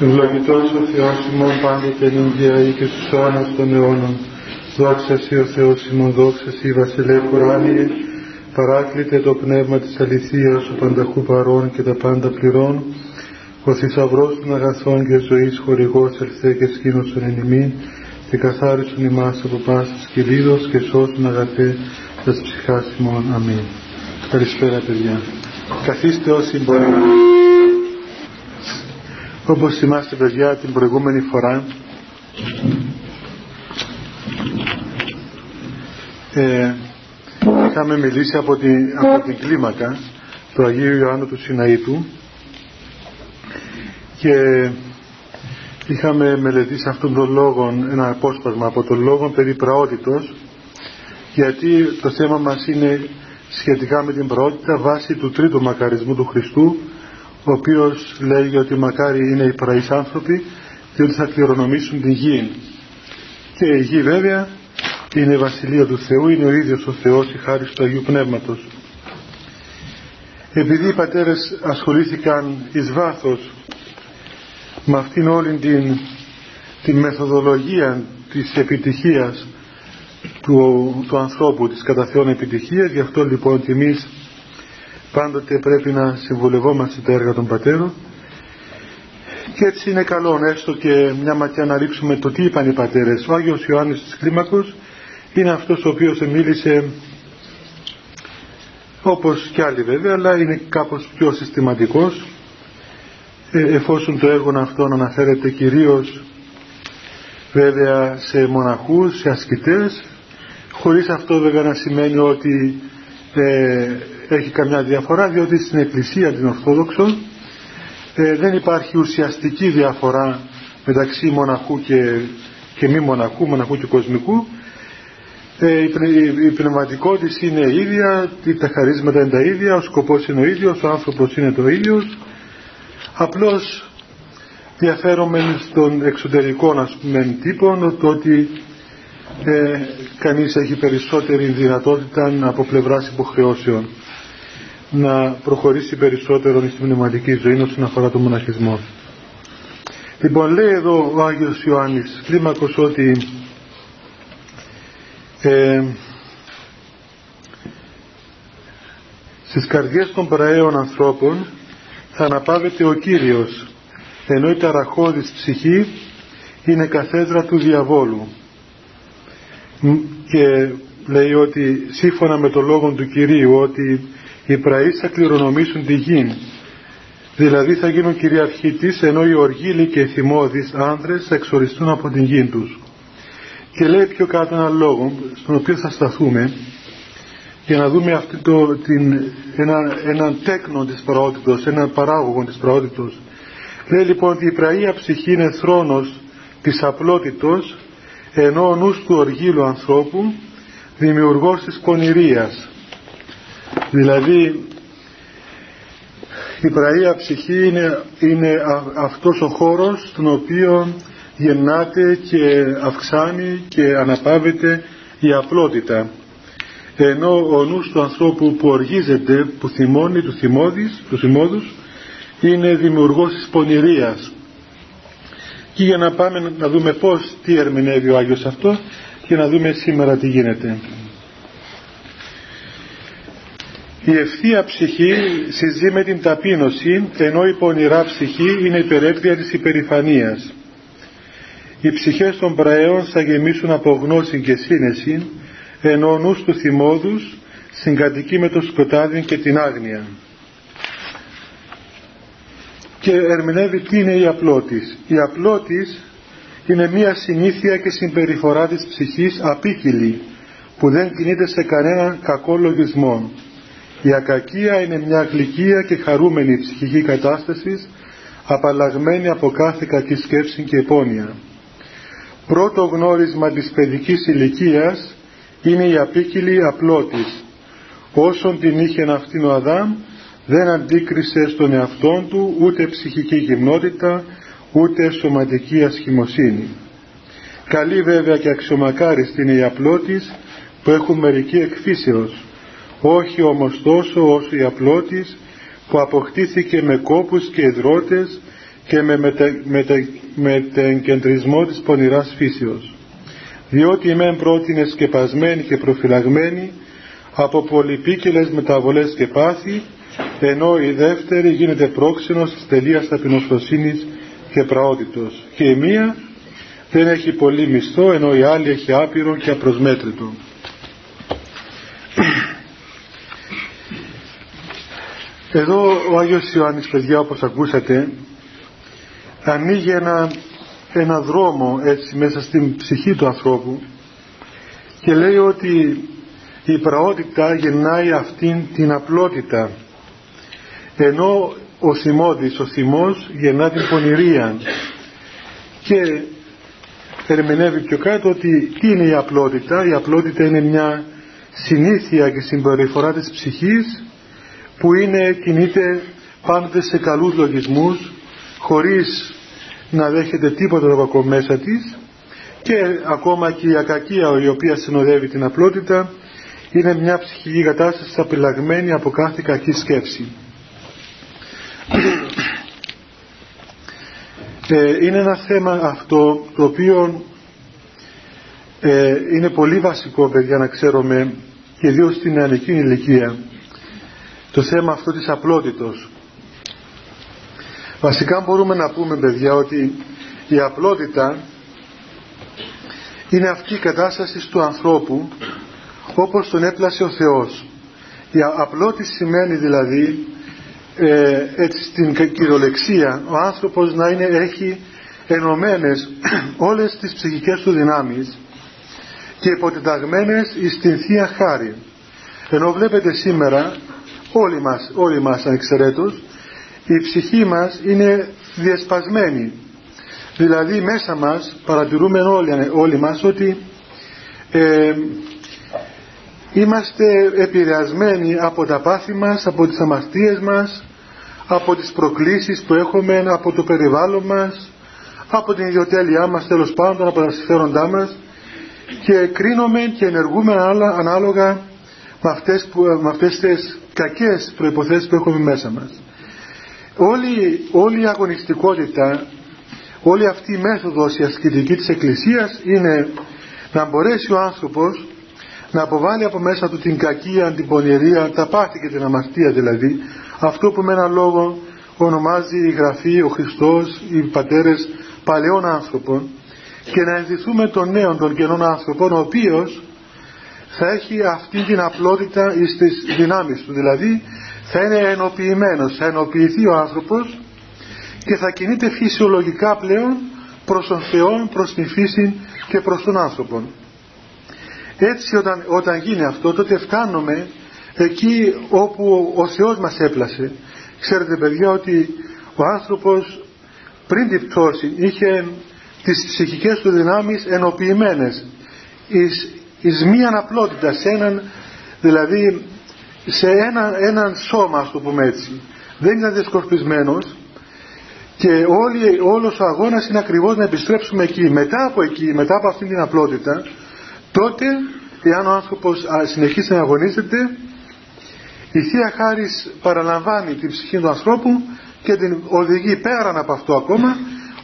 Ευλογητός ο Θεός ημών πάντοτε νύχια ή και στους αιώνας των αιώνων. Δόξα Σύ ο Θεός ημών, δόξα Σύ Βασιλεύ Κοράνιε, παράκλητε το πνεύμα της αληθείας, ο πανταχού παρών και τα πάντα πληρών, ο θησαυρός των αγαθών και ζωής χορηγός ελθέ και σκήνωσον εν ημίν, και καθάρισον ημάς από πάσης κυλίδος και σώσον αγαθέ τας ψυχάς ημών. Αμήν. Καλησπέρα παιδιά. Καθίστε όσοι μπορεί. Όπως θυμάστε παιδιά την προηγούμενη φορά ε, είχαμε μιλήσει από την, από την κλίμακα του Αγίου Ιωάννου του Σιναήτου και είχαμε μελετήσει αυτόν τον λόγο ένα απόσπασμα από τον λόγο περί πραότητος γιατί το θέμα μας είναι σχετικά με την πραότητα βάσει του τρίτου μακαρισμού του Χριστού ο οποίος λέει ότι μακάρι είναι οι πραείς άνθρωποι και ότι θα κληρονομήσουν την γη. Και η γη βέβαια είναι η Βασιλεία του Θεού, είναι ο ίδιος ο Θεός η χάρη του Αγίου Πνεύματος. Επειδή οι πατέρες ασχολήθηκαν εις βάθος με αυτήν όλη την, την μεθοδολογία της επιτυχίας του, του ανθρώπου, της κατά Θεόν επιτυχίας, γι' αυτό λοιπόν και εμείς πάντοτε πρέπει να συμβουλευόμαστε τα έργα των πατέρων. Και έτσι είναι καλό έστω και μια ματιά να ρίξουμε το τι είπαν οι πατέρες. Ο Άγιος Ιωάννης της Κλίμακος είναι αυτός ο οποίος μίλησε όπως κι άλλοι βέβαια αλλά είναι κάπως πιο συστηματικός ε, εφόσον το έργο αυτό αναφέρεται κυρίως βέβαια σε μοναχούς, σε ασκητές χωρίς αυτό βέβαια να σημαίνει ότι ε, έχει καμιά διαφορά διότι στην Εκκλησία την Ορθόδοξο ε, δεν υπάρχει ουσιαστική διαφορά μεταξύ μοναχού και, και μη μοναχού, μοναχού και κοσμικού. Ε, η, η, πνευματικότητα είναι ίδια, τα χαρίσματα είναι τα ίδια, ο σκοπός είναι ο ίδιος, ο άνθρωπος είναι το ίδιος. Απλώς διαφέρομαι στον εξωτερικό ας πούμε τύπο το ότι ε, κανείς έχει περισσότερη δυνατότητα από πλευράς υποχρεώσεων να προχωρήσει περισσότερο στην πνευματική ζωή όσον αφορά τον μοναχισμό. Λοιπόν, λέει εδώ ο Άγιος Ιωάννης Κλίμακος ότι ε, στις καρδιές των πραέων ανθρώπων θα αναπάβεται ο Κύριος ενώ η ταραχώδης ψυχή είναι καθέδρα του διαβόλου και λέει ότι σύμφωνα με το λόγο του Κυρίου ότι οι πραείς θα κληρονομήσουν τη γη δηλαδή θα γίνουν κυριαρχοί της ενώ οι οργίλοι και οι θυμώδεις άνδρες θα εξοριστούν από την γη τους. Και λέει πιο κάτω ένα λόγο στον οποίο θα σταθούμε για να δούμε αυτή το, την, ένα, ένα τέκνο της πραότητος, ένα παράγωγο της πραότητος. Λέει λοιπόν ότι η πραΐα ψυχή είναι θρόνος της απλότητος ενώ ο νους του οργίλου ανθρώπου δημιουργός της πονηρίας δηλαδή η πραΐα ψυχή είναι, είναι αυτός ο χώρος στον οποίο γεννάται και αυξάνει και αναπαύεται η απλότητα ενώ ο νους του ανθρώπου που οργίζεται, που θυμώνει του θυμώδης, τους θυμώδους είναι δημιουργός της πονηρίας και για να πάμε να δούμε πώς τι ερμηνεύει ο Άγιος αυτό και να δούμε σήμερα τι γίνεται. Η ευθεία ψυχή συζεί με την ταπείνωση ενώ η πονηρά ψυχή είναι υπερέπτεια της υπερηφανίας. Οι ψυχές των πραέων θα γεμίσουν από γνώση και σύνεση ενώ ο νους του θυμόδους συγκατοικεί με το σκοτάδι και την άγνοια και ερμηνεύει τι είναι η απλότης. Η απλότης είναι μία συνήθεια και συμπεριφορά της ψυχής απίκυλη που δεν κινείται σε κανέναν κακό λογισμό. Η ακακία είναι μια γλυκία και χαρούμενη ψυχική κατάστασης απαλλαγμένη από κάθε κακή σκέψη και επώνοια. Πρώτο γνώρισμα της παιδικής ηλικίας είναι η απίκυλη απλότης. Όσον την είχε αυτήν ο Αδάμ δεν αντίκρισε στον εαυτό του ούτε ψυχική γυμνότητα ούτε σωματική ασχημοσύνη. Καλή βέβαια και αξιομακάριστη είναι η απλότης που έχουν μερική εκφύσεως, όχι όμως τόσο όσο η απλότης που αποκτήθηκε με κόπους και υδρότες και με, μετε, μετε, μετεγκεντρισμό της πονηράς φύσεως διότι η μεν πρώτη είναι σκεπασμένη και προφυλαγμένη από πολυπίκελες μεταβολές και πάθη ενώ η δεύτερη γίνεται πρόξενος της τελείας ταπεινοφροσύνης και πραότητος και η μία δεν έχει πολύ μισθό ενώ η άλλη έχει άπειρο και απροσμέτρητο. Εδώ ο Άγιος Ιωάννης παιδιά όπως ακούσατε ανοίγει ένα, ένα δρόμο έτσι μέσα στην ψυχή του ανθρώπου και λέει ότι η πραότητα γεννάει αυτήν την απλότητα. Ενώ ο θυμώδης, ο θυμός γεννά την πονηρία. Και ερμηνεύει πιο κάτω ότι τι είναι η απλότητα. Η απλότητα είναι μια συνήθεια και συμπεριφορά της ψυχής που είναι, κινείται πάντοτε σε καλούς λογισμούς χωρίς να δέχεται τίποτα το κακό μέσα της και ακόμα και η ακακία η οποία συνοδεύει την απλότητα είναι μια ψυχική κατάσταση απειλαγμένη από κάθε κακή σκέψη. Ε, είναι ένα θέμα αυτό το οποίο ε, είναι πολύ βασικό παιδιά να ξέρουμε και ιδίως στην νεανική ηλικία το θέμα αυτό της απλότητος. Βασικά μπορούμε να πούμε παιδιά ότι η απλότητα είναι αυτή η κατάσταση του ανθρώπου όπως τον έπλασε ο Θεός. Η απλότητα σημαίνει δηλαδή ε, έτσι στην κυριολεξία ο άνθρωπος να είναι, έχει ενωμένες όλες τις ψυχικές του δυνάμεις και υποτιταγμένες στην Θεία Χάρη. Ενώ βλέπετε σήμερα όλοι μας, όλοι μας ανεξαιρέτως η ψυχή μας είναι διασπασμένη δηλαδή μέσα μας παρατηρούμε όλοι, όλοι μας ότι ε, είμαστε επηρεασμένοι από τα πάθη μας, από τις αμαρτίες μας από τις προκλήσεις που έχουμε από το περιβάλλον μας από την ιδιοτέλειά μας τέλος πάντων από τα συμφέροντά μας. Και κρίνουμε και ενεργούμε ανάλογα με αυτές, που, με αυτές τις κακές προϋποθέσεις που έχουμε μέσα μας. Όλη, όλη η αγωνιστικότητα όλη αυτή η μέθοδος η ασκητική της Εκκλησίας είναι να μπορέσει ο άνθρωπος να αποβάλει από μέσα του την κακία, την πονηρία, τα πάθη και την αμαρτία δηλαδή. Αυτό που με έναν λόγο ονομάζει η Γραφή, ο Χριστός, οι πατέρες παλαιών άνθρωπων. Και να ενδυθούμε τον νέο των καινών άνθρωπων ο οποίος θα έχει αυτή την απλότητα στις δυνάμεις του δηλαδή θα είναι ενοποιημένος, θα ενοποιηθεί ο άνθρωπος και θα κινείται φυσιολογικά πλέον προς τον Θεό, προς την φύση και προς τον άνθρωπο. Έτσι όταν, όταν γίνει αυτό τότε φτάνουμε εκεί όπου ο Θεός μας έπλασε. Ξέρετε παιδιά ότι ο άνθρωπος πριν την πτώση είχε τις ψυχικές του δυνάμεις ενοποιημένες εις, εις μία απλότητας σε έναν δηλαδή σε ένα, έναν σώμα ας το πούμε έτσι δεν ήταν διασκορπισμένος και όλη, όλος ο αγώνας είναι ακριβώς να επιστρέψουμε εκεί μετά από εκεί, μετά από αυτήν την απλότητα τότε εάν ο άνθρωπος συνεχίσει να αγωνίζεται η Θεία Χάρις παραλαμβάνει την ψυχή του ανθρώπου και την οδηγεί πέραν από αυτό ακόμα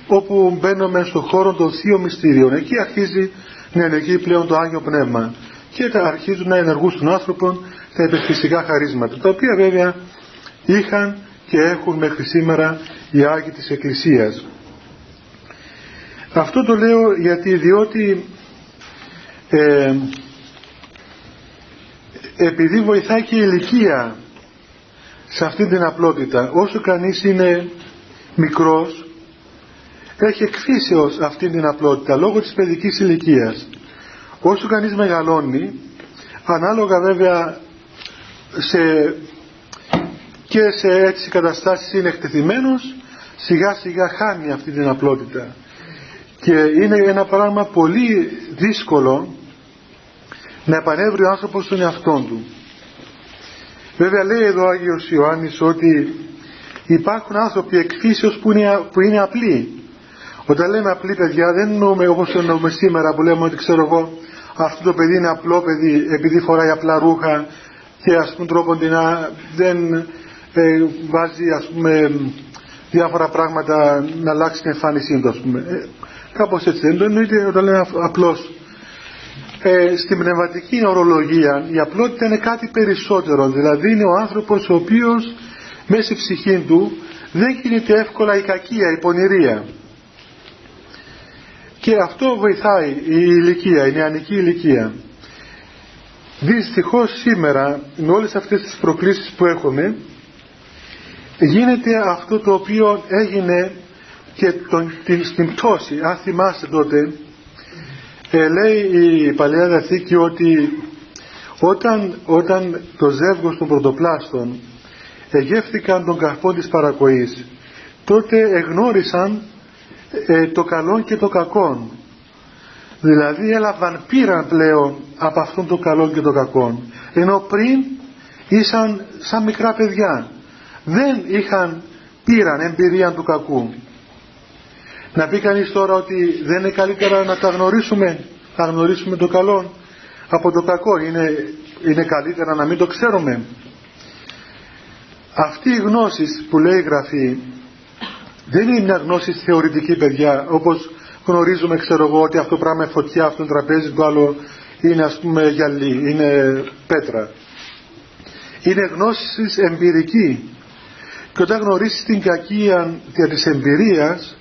όπου μπαίνουμε στον χώρο των θείων μυστήριων. Εκεί αρχίζει να ενεργεί πλέον το Άγιο Πνεύμα και αρχίζουν να ενεργούν στον άνθρωπο τα επιστησικά χαρίσματα τα οποία βέβαια είχαν και έχουν μέχρι σήμερα οι Άγιοι της Εκκλησίας. Αυτό το λέω γιατί διότι ε, επειδή βοηθάει και η ηλικία σε αυτή την απλότητα όσο κανείς είναι μικρός έχει εκφύσεως αυτή την απλότητα λόγω της παιδικής ηλικίας όσο κανείς μεγαλώνει ανάλογα βέβαια σε, και σε έτσι καταστάσεις είναι εκτεθειμένος σιγά σιγά χάνει αυτή την απλότητα και είναι ένα πράγμα πολύ δύσκολο να επανέβρει ο άνθρωπος στον εαυτό του. Βέβαια λέει εδώ ο Άγιος Ιωάννης ότι υπάρχουν άνθρωποι εκφύσεως που είναι, που είναι απλοί. Όταν λέμε απλή παιδιά δεν εννοούμε όπως το εννοούμε σήμερα που λέμε ότι ξέρω εγώ αυτό το παιδί είναι απλό παιδί επειδή φοράει απλά ρούχα και ας πούμε τρόπον την δεν ε, βάζει ας πούμε διάφορα πράγματα να αλλάξει την εμφάνισή του, ας πούμε. Ε, κάπως έτσι δεν το εννοείται όταν λέμε απλώς. Ε, στην πνευματική ορολογία η απλότητα είναι κάτι περισσότερο, δηλαδή είναι ο άνθρωπος ο οποίος μέσα στη ψυχή του δεν κινείται εύκολα η κακία, η πονηρία. Και αυτό βοηθάει η ηλικία, η νεανική ηλικία. Δυστυχώς σήμερα με όλες αυτές τις προκλήσεις που έχουμε γίνεται αυτό το οποίο έγινε και τον, την, στην πτώση. Αν θυμάστε τότε ε, λέει η Παλαιά Διαθήκη ότι όταν, όταν το ζεύγος των πρωτοπλάστων εγεύθηκαν τον καρπό της παρακοής τότε εγνώρισαν ε, το καλό και το κακό δηλαδή έλαβαν πήραν πλέον από αυτόν το καλό και το κακό ενώ πριν ήσαν σαν μικρά παιδιά. Δεν είχαν πήραν εμπειρία του κακού. Να πει κανείς τώρα ότι δεν είναι καλύτερα να τα γνωρίσουμε να γνωρίσουμε το καλό από το κακό. Είναι, είναι καλύτερα να μην το ξέρουμε. Αυτή η γνώση που λέει η Γραφή δεν είναι μια γνώση θεωρητική παιδιά όπως γνωρίζουμε ξέρω εγώ ότι αυτό πράγμα είναι φωτιά, αυτό είναι τραπέζι, το άλλο είναι ας πούμε γυαλί, είναι πέτρα. Είναι γνώση εμπειρική. Και όταν γνωρίσεις την κακία της εμπειρίας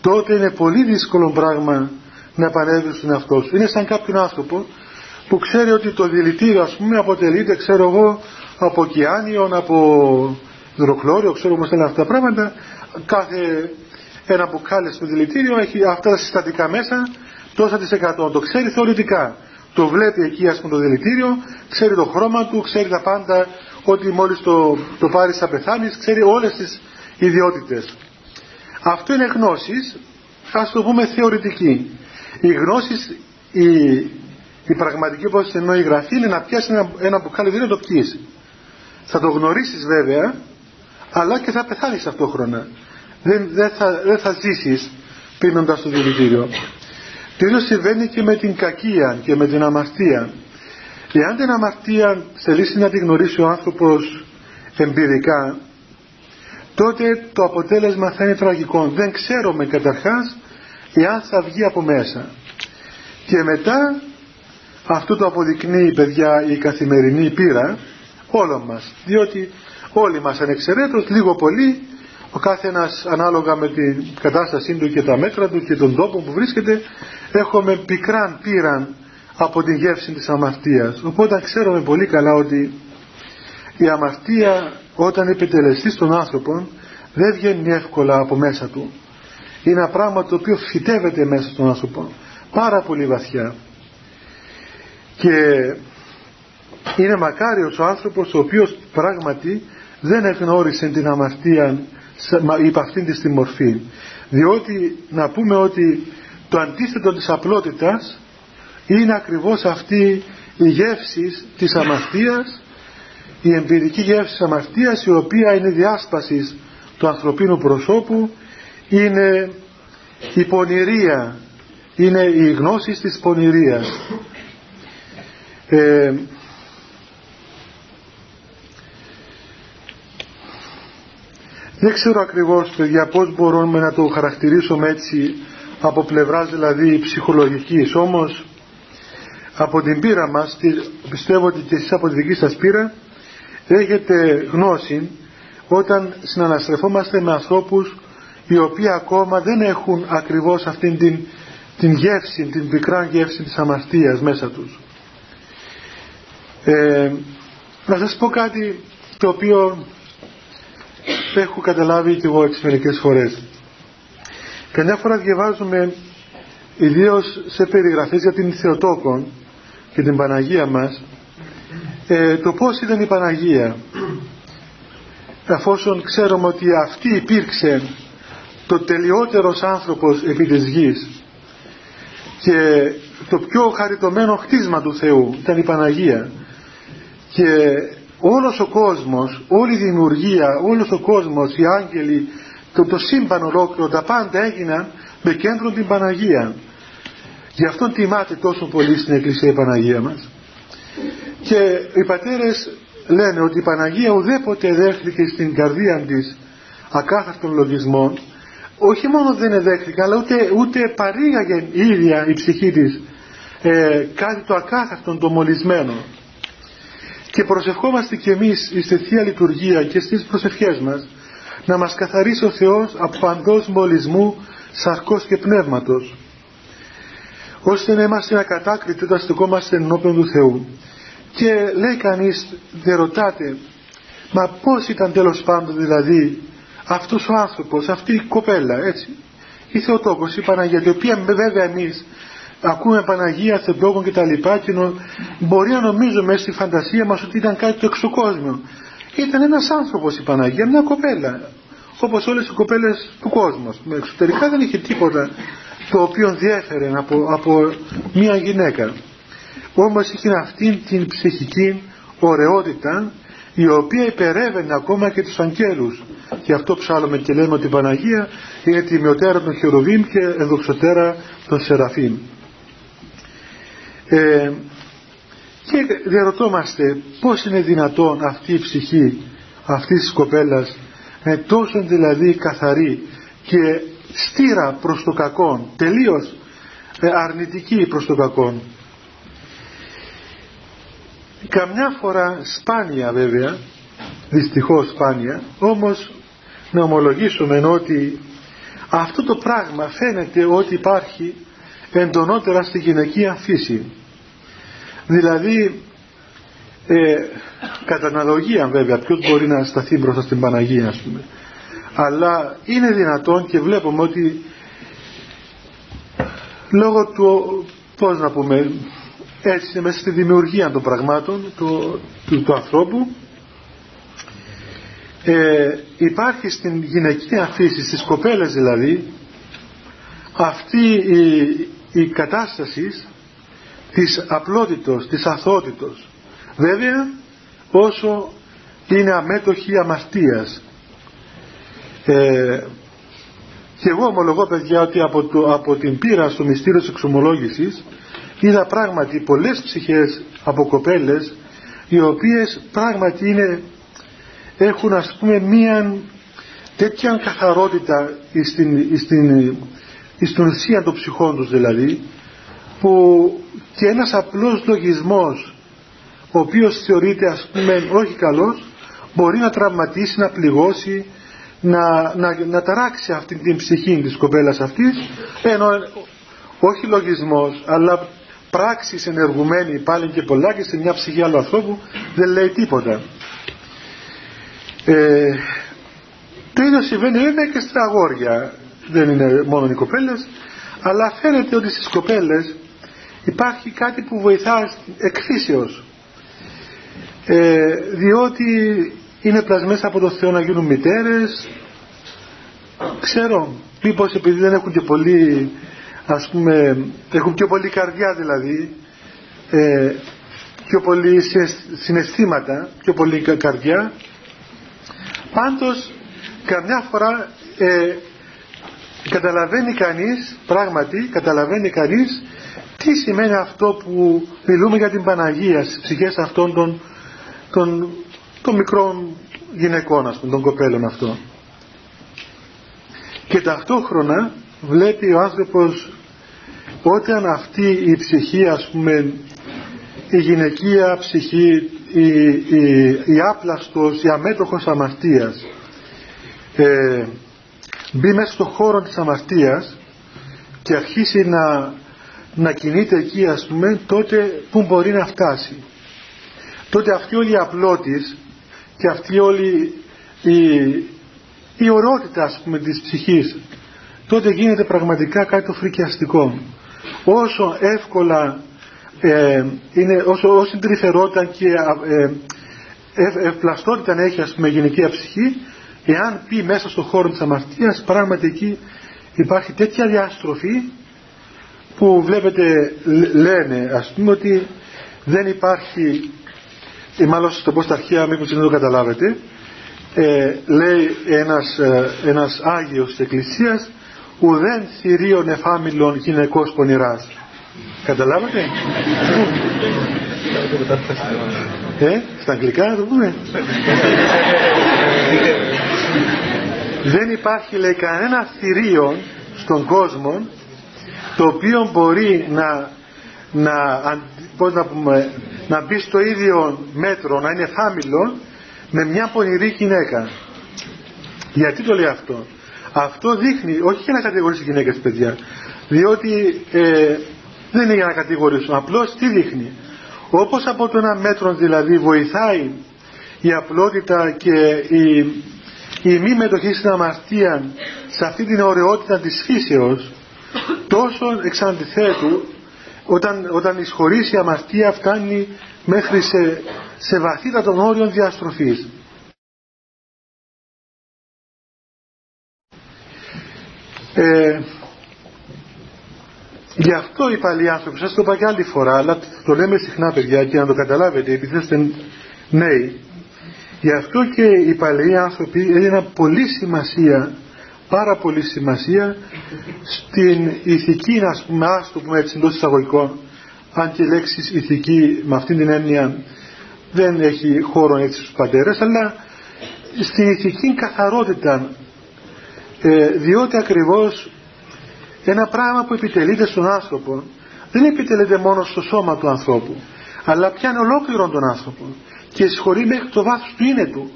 τότε είναι πολύ δύσκολο πράγμα να επανέλθεις στον εαυτό σου. Είναι σαν κάποιον άνθρωπο που ξέρει ότι το δηλητήριο ας πούμε αποτελείται ξέρω εγώ από ωκεάνιον, από υδροχλώριο, ξέρω όμως είναι αυτά τα πράγματα. Κάθε ένα μπουκάλι στο δηλητήριο έχει αυτά τα συστατικά μέσα τόσα της εκατό. Το ξέρει θεωρητικά. Το βλέπει εκεί ας πούμε το δηλητήριο, ξέρει το χρώμα του, ξέρει τα πάντα, ότι μόλις το, το πάρεις θα πεθάνεις, ξέρει όλες τις ιδιότητες. Αυτό είναι γνώσεις, ας το πούμε θεωρητική. Η γνώση, η, η πραγματική όπως εννοεί η γραφή είναι να πιάσεις ένα, ένα μπουκάλι δεν το πιείς. Θα το γνωρίσεις βέβαια, αλλά και θα πεθάνεις ταυτόχρονα. Δεν, δεν, θα, δεν θα ζήσεις πίνοντας το δηλητήριο. Το ίδιο συμβαίνει και με την κακία και με την αμαρτία. Εάν την αμαρτία θελήσει να την γνωρίσει ο άνθρωπος εμπειρικά, τότε το αποτέλεσμα θα είναι τραγικό. Δεν ξέρουμε καταρχάς εάν θα βγει από μέσα. Και μετά αυτό το αποδεικνύει παιδιά η καθημερινή πείρα όλων μας. Διότι όλοι μας ανεξαιρέτως λίγο πολύ ο κάθε ένας ανάλογα με την κατάστασή του και τα μέτρα του και τον τόπο που βρίσκεται έχουμε πικράν πήραν από την γεύση της αμαρτίας. Οπότε ξέρουμε πολύ καλά ότι η αμαρτία όταν επιτελεστεί στον άνθρωπο δεν βγαίνει εύκολα από μέσα του. Είναι ένα πράγμα το οποίο φυτεύεται μέσα στον άνθρωπο πάρα πολύ βαθιά. Και είναι μακάριος ο άνθρωπος ο οποίος πράγματι δεν εγνώρισε την αμαρτία υπ' αυτήν της τη μορφή. Διότι να πούμε ότι το αντίθετο της απλότητας είναι ακριβώς αυτή η γεύση της αμαρτίας η εμπειρική γεύση της αμαρτίας η οποία είναι διάσπασης του ανθρωπίνου προσώπου είναι η πονηρία είναι η γνώση της πονηρίας ε, δεν ξέρω ακριβώς παιδιά πώς μπορούμε να το χαρακτηρίσουμε έτσι από πλευράς δηλαδή ψυχολογικής όμως από την πείρα μας πιστεύω ότι και εσείς από τη δική σας πείρα έχετε γνώση όταν συναναστρεφόμαστε με ανθρώπους οι οποίοι ακόμα δεν έχουν ακριβώς αυτήν την, την γεύση, την πικρά γεύση της αμαρτίας μέσα τους. Ε, να σας πω κάτι το οποίο έχω καταλάβει και εγώ έτσι μερικές φορές. Καμιά φορά διαβάζουμε ιδίως σε περιγραφές για την Θεοτόκο και την Παναγία μας ε, το πώς ήταν η Παναγία εφόσον ξέρουμε ότι αυτή υπήρξε το τελειότερος άνθρωπος επί της γης και το πιο χαριτωμένο χτίσμα του Θεού ήταν η Παναγία και όλος ο κόσμος, όλη η δημιουργία, όλος ο κόσμος, οι άγγελοι, το, το σύμπαν ολόκληρο, τα πάντα έγιναν με κέντρο την Παναγία. Γι' αυτό τιμάται τόσο πολύ στην Εκκλησία η Παναγία μας. Και οι πατέρες λένε ότι η Παναγία ουδέποτε δέχτηκε στην καρδία της ακάθαρτων λογισμών όχι μόνο δεν εδέχθηκαν αλλά ούτε, ούτε παρήγαγε η ίδια η ψυχή της ε, κάτι το ακάθαρτο, το μολυσμένο και προσευχόμαστε κι εμείς στη Θεία Λειτουργία και στις προσευχές μας να μας καθαρίσει ο Θεός από παντός μολυσμού σαρκός και πνεύματος ώστε να είμαστε ακατάκριτοι όταν στεκόμαστε ενώπιον του Θεού. Και λέει κανείς δεν ρωτάτε μα πως ήταν τέλος πάντων δηλαδή αυτός ο άνθρωπος, αυτή η κοπέλα έτσι η Θεοτόκος, η Παναγία η οποία βέβαια εμείς ακούμε Παναγία, Θεοτόκον και τα λοιπά και νο, μπορεί να νομίζουμε στη φαντασία μας ότι ήταν κάτι το εξωκόσμιο. Ήταν ένας άνθρωπος η Παναγία, μια κοπέλα όπως όλες οι κοπέλες του κόσμου. Εξωτερικά δεν είχε τίποτα το οποίο διέφερε από, από μια γυναίκα. Όμως είχε αυτή την ψυχική ωραιότητα η οποία υπερεύαινε ακόμα και τους αγγέλους. Και αυτό ψάλλουμε και λέμε ότι η Παναγία είναι τη μειωτέρα των χερουβίμ και ενδοξωτέρα των Σεραφείμ ε, και διαρωτόμαστε πως είναι δυνατόν αυτή η ψυχή αυτής της κοπέλας ε, τόσο δηλαδή καθαρή και στήρα προς το κακόν τελείως ε, αρνητική προς το κακόν. Καμιά φορά σπάνια βέβαια δυστυχώς σπάνια όμως να ομολογήσουμε ότι αυτό το πράγμα φαίνεται ότι υπάρχει εντονότερα στη γυναικεία φύση. Δηλαδή ε, κατά αναλογία βέβαια ποιος μπορεί να σταθεί μπροστά στην Παναγία ας πούμε. Αλλά είναι δυνατόν και βλέπουμε ότι λόγω του πώς να πούμε έτσι είναι μέσα στη δημιουργία των πραγμάτων του, του, του ανθρώπου ε, υπάρχει στην γυναικεία φύση στις κοπέλες δηλαδή αυτή η, η κατάστασης της απλότητος, της αθότητος. Βέβαια όσο είναι αμέτωχη αμαρτίας. Ε, και εγώ ομολογώ παιδιά ότι από, το, από την πείρα στο μυστήριο της εξομολόγησης είδα πράγματι πολλές ψυχές από κοπέλες οι οποίες πράγματι είναι, έχουν ας πούμε μία τέτοια καθαρότητα στην, στην, στην ουσία των ψυχών τους δηλαδή που και ένας απλός λογισμός ο οποίος θεωρείται ας πούμε όχι καλός μπορεί να τραυματίσει, να πληγώσει να, να, να ταράξει αυτή την ψυχή της κοπέλας αυτής ενώ όχι λογισμός αλλά πράξεις ενεργουμένη πάλι και πολλά και σε μια ψυχή άλλου ανθρώπου δεν λέει τίποτα. Ε, το ίδιο συμβαίνει βέβαια και στα αγόρια δεν είναι μόνο οι κοπέλες αλλά φαίνεται ότι στις κοπέλες υπάρχει κάτι που βοηθά εκφύσεως ε, διότι είναι πλασμένες από το Θεό να γίνουν μητέρες. Ξέρω μήπως επειδή δεν έχουν και πολύ ας πούμε έχουν πιο πολύ καρδιά δηλαδή ε, πιο πολύ συναισθήματα πιο πολύ καρδιά πάντως καμιά φορά ε, καταλαβαίνει κανείς πράγματι καταλαβαίνει κανείς τι σημαίνει αυτό που μιλούμε για την Παναγία στις ψυχές αυτών των, των, των μικρών γυναικών ας πούμε, των κοπέλων αυτών. Και ταυτόχρονα βλέπει ο άνθρωπος όταν αυτή η ψυχή ας πούμε η γυναικεία ψυχή η, η, η άπλαστος, η αμέτωχος αμαρτίας ε, μπει μέσα στο χώρο της αμαρτίας και αρχίσει να, να κινείται εκεί ας πούμε τότε που μπορεί να φτάσει. Τότε αυτή όλη η απλότης και αυτή όλη η, η ορότητα ας πούμε της ψυχής τότε γίνεται πραγματικά κάτι το φρικιαστικό. Όσο εύκολα ε, είναι, όσο, όσο τρυφερότητα και ε, ε, ευπλαστότητα έχει ας πούμε γυναικεία ψυχή εάν πει μέσα στον χώρο της αμαρτίας πράγματι εκεί υπάρχει τέτοια διάστροφη που βλέπετε λένε ας πούμε ότι δεν υπάρχει ή μάλλον στο πω στα αρχαία μήπως δεν το καταλάβετε ε, λέει ένας, ε, ένας Άγιος της Εκκλησίας ουδέν θηρίων εφάμιλων γυναικός πονηράς καταλάβατε; Ε, στα αγγλικά να το πούμε δεν υπάρχει λέει κανένα θηρίο στον κόσμο το οποίο μπορεί να να, πώς να, πούμε, να μπει στο ίδιο μέτρο, να είναι φάμιλο με μια πονηρή γυναίκα. Γιατί το λέει αυτό; Αυτό δείχνει, όχι για να κατηγορήσει γυναίκες παιδιά, διότι ε, δεν είναι για να κατηγορήσουν, απλώς τι δείχνει; Όπως από το ένα μέτρο δηλαδή βοηθάει η απλότητα και η, η μη μετοχή στην αμαρτία σε αυτή την ωραιότητα της φύσεως τόσο εξ αντιθέτου όταν, όταν η αμαρτία φτάνει μέχρι σε, σε βαθύτατον όριο διαστροφής. Ε, γι' αυτό οι παλιοί άνθρωποι, σας το είπα και άλλη φορά, αλλά το λέμε συχνά παιδιά και να το καταλάβετε επειδή είστε νέοι, γι' αυτό και οι παλιοί άνθρωποι έδιναν πολύ σημασία πάρα πολύ σημασία στην ηθική, να πούμε, ας το πούμε έτσι εντός εισαγωγικών, αν και λέξεις ηθική με αυτήν την έννοια δεν έχει χώρο έτσι στους πατέρες, αλλά στην ηθική καθαρότητα, ε, διότι ακριβώς ένα πράγμα που επιτελείται στον άνθρωπο δεν επιτελείται μόνο στο σώμα του ανθρώπου, αλλά πιάνει ολόκληρον τον άνθρωπο και συγχωρεί μέχρι το βάθος του είναι του,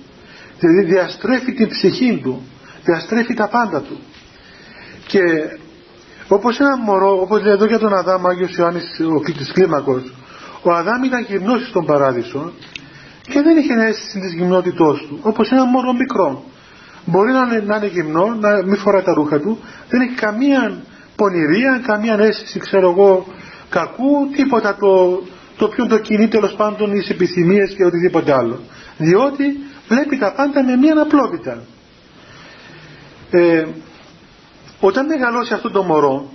δηλαδή διαστρέφει την ψυχή του, διαστρέφει τα πάντα του. Και όπως ένα μωρό όπως λέει εδώ για τον Αδάμ Άγιος Ιωάννης ο της Κλίμακος ο Αδάμ ήταν γυμνός στον παράδεισο και δεν είχε αίσθηση της γυμνότητός του όπως ένα μωρό μικρό. Μπορεί να είναι, να είναι γυμνό να μην φοράει τα ρούχα του δεν έχει καμία πονηρία καμία αίσθηση ξέρω εγώ κακού τίποτα το, το οποίο το κινεί τέλος πάντων εις επιθυμίες και οτιδήποτε άλλο. Διότι βλέπει τα πάντα με μια απλότητα ε, όταν μεγαλώσει αυτό το μωρό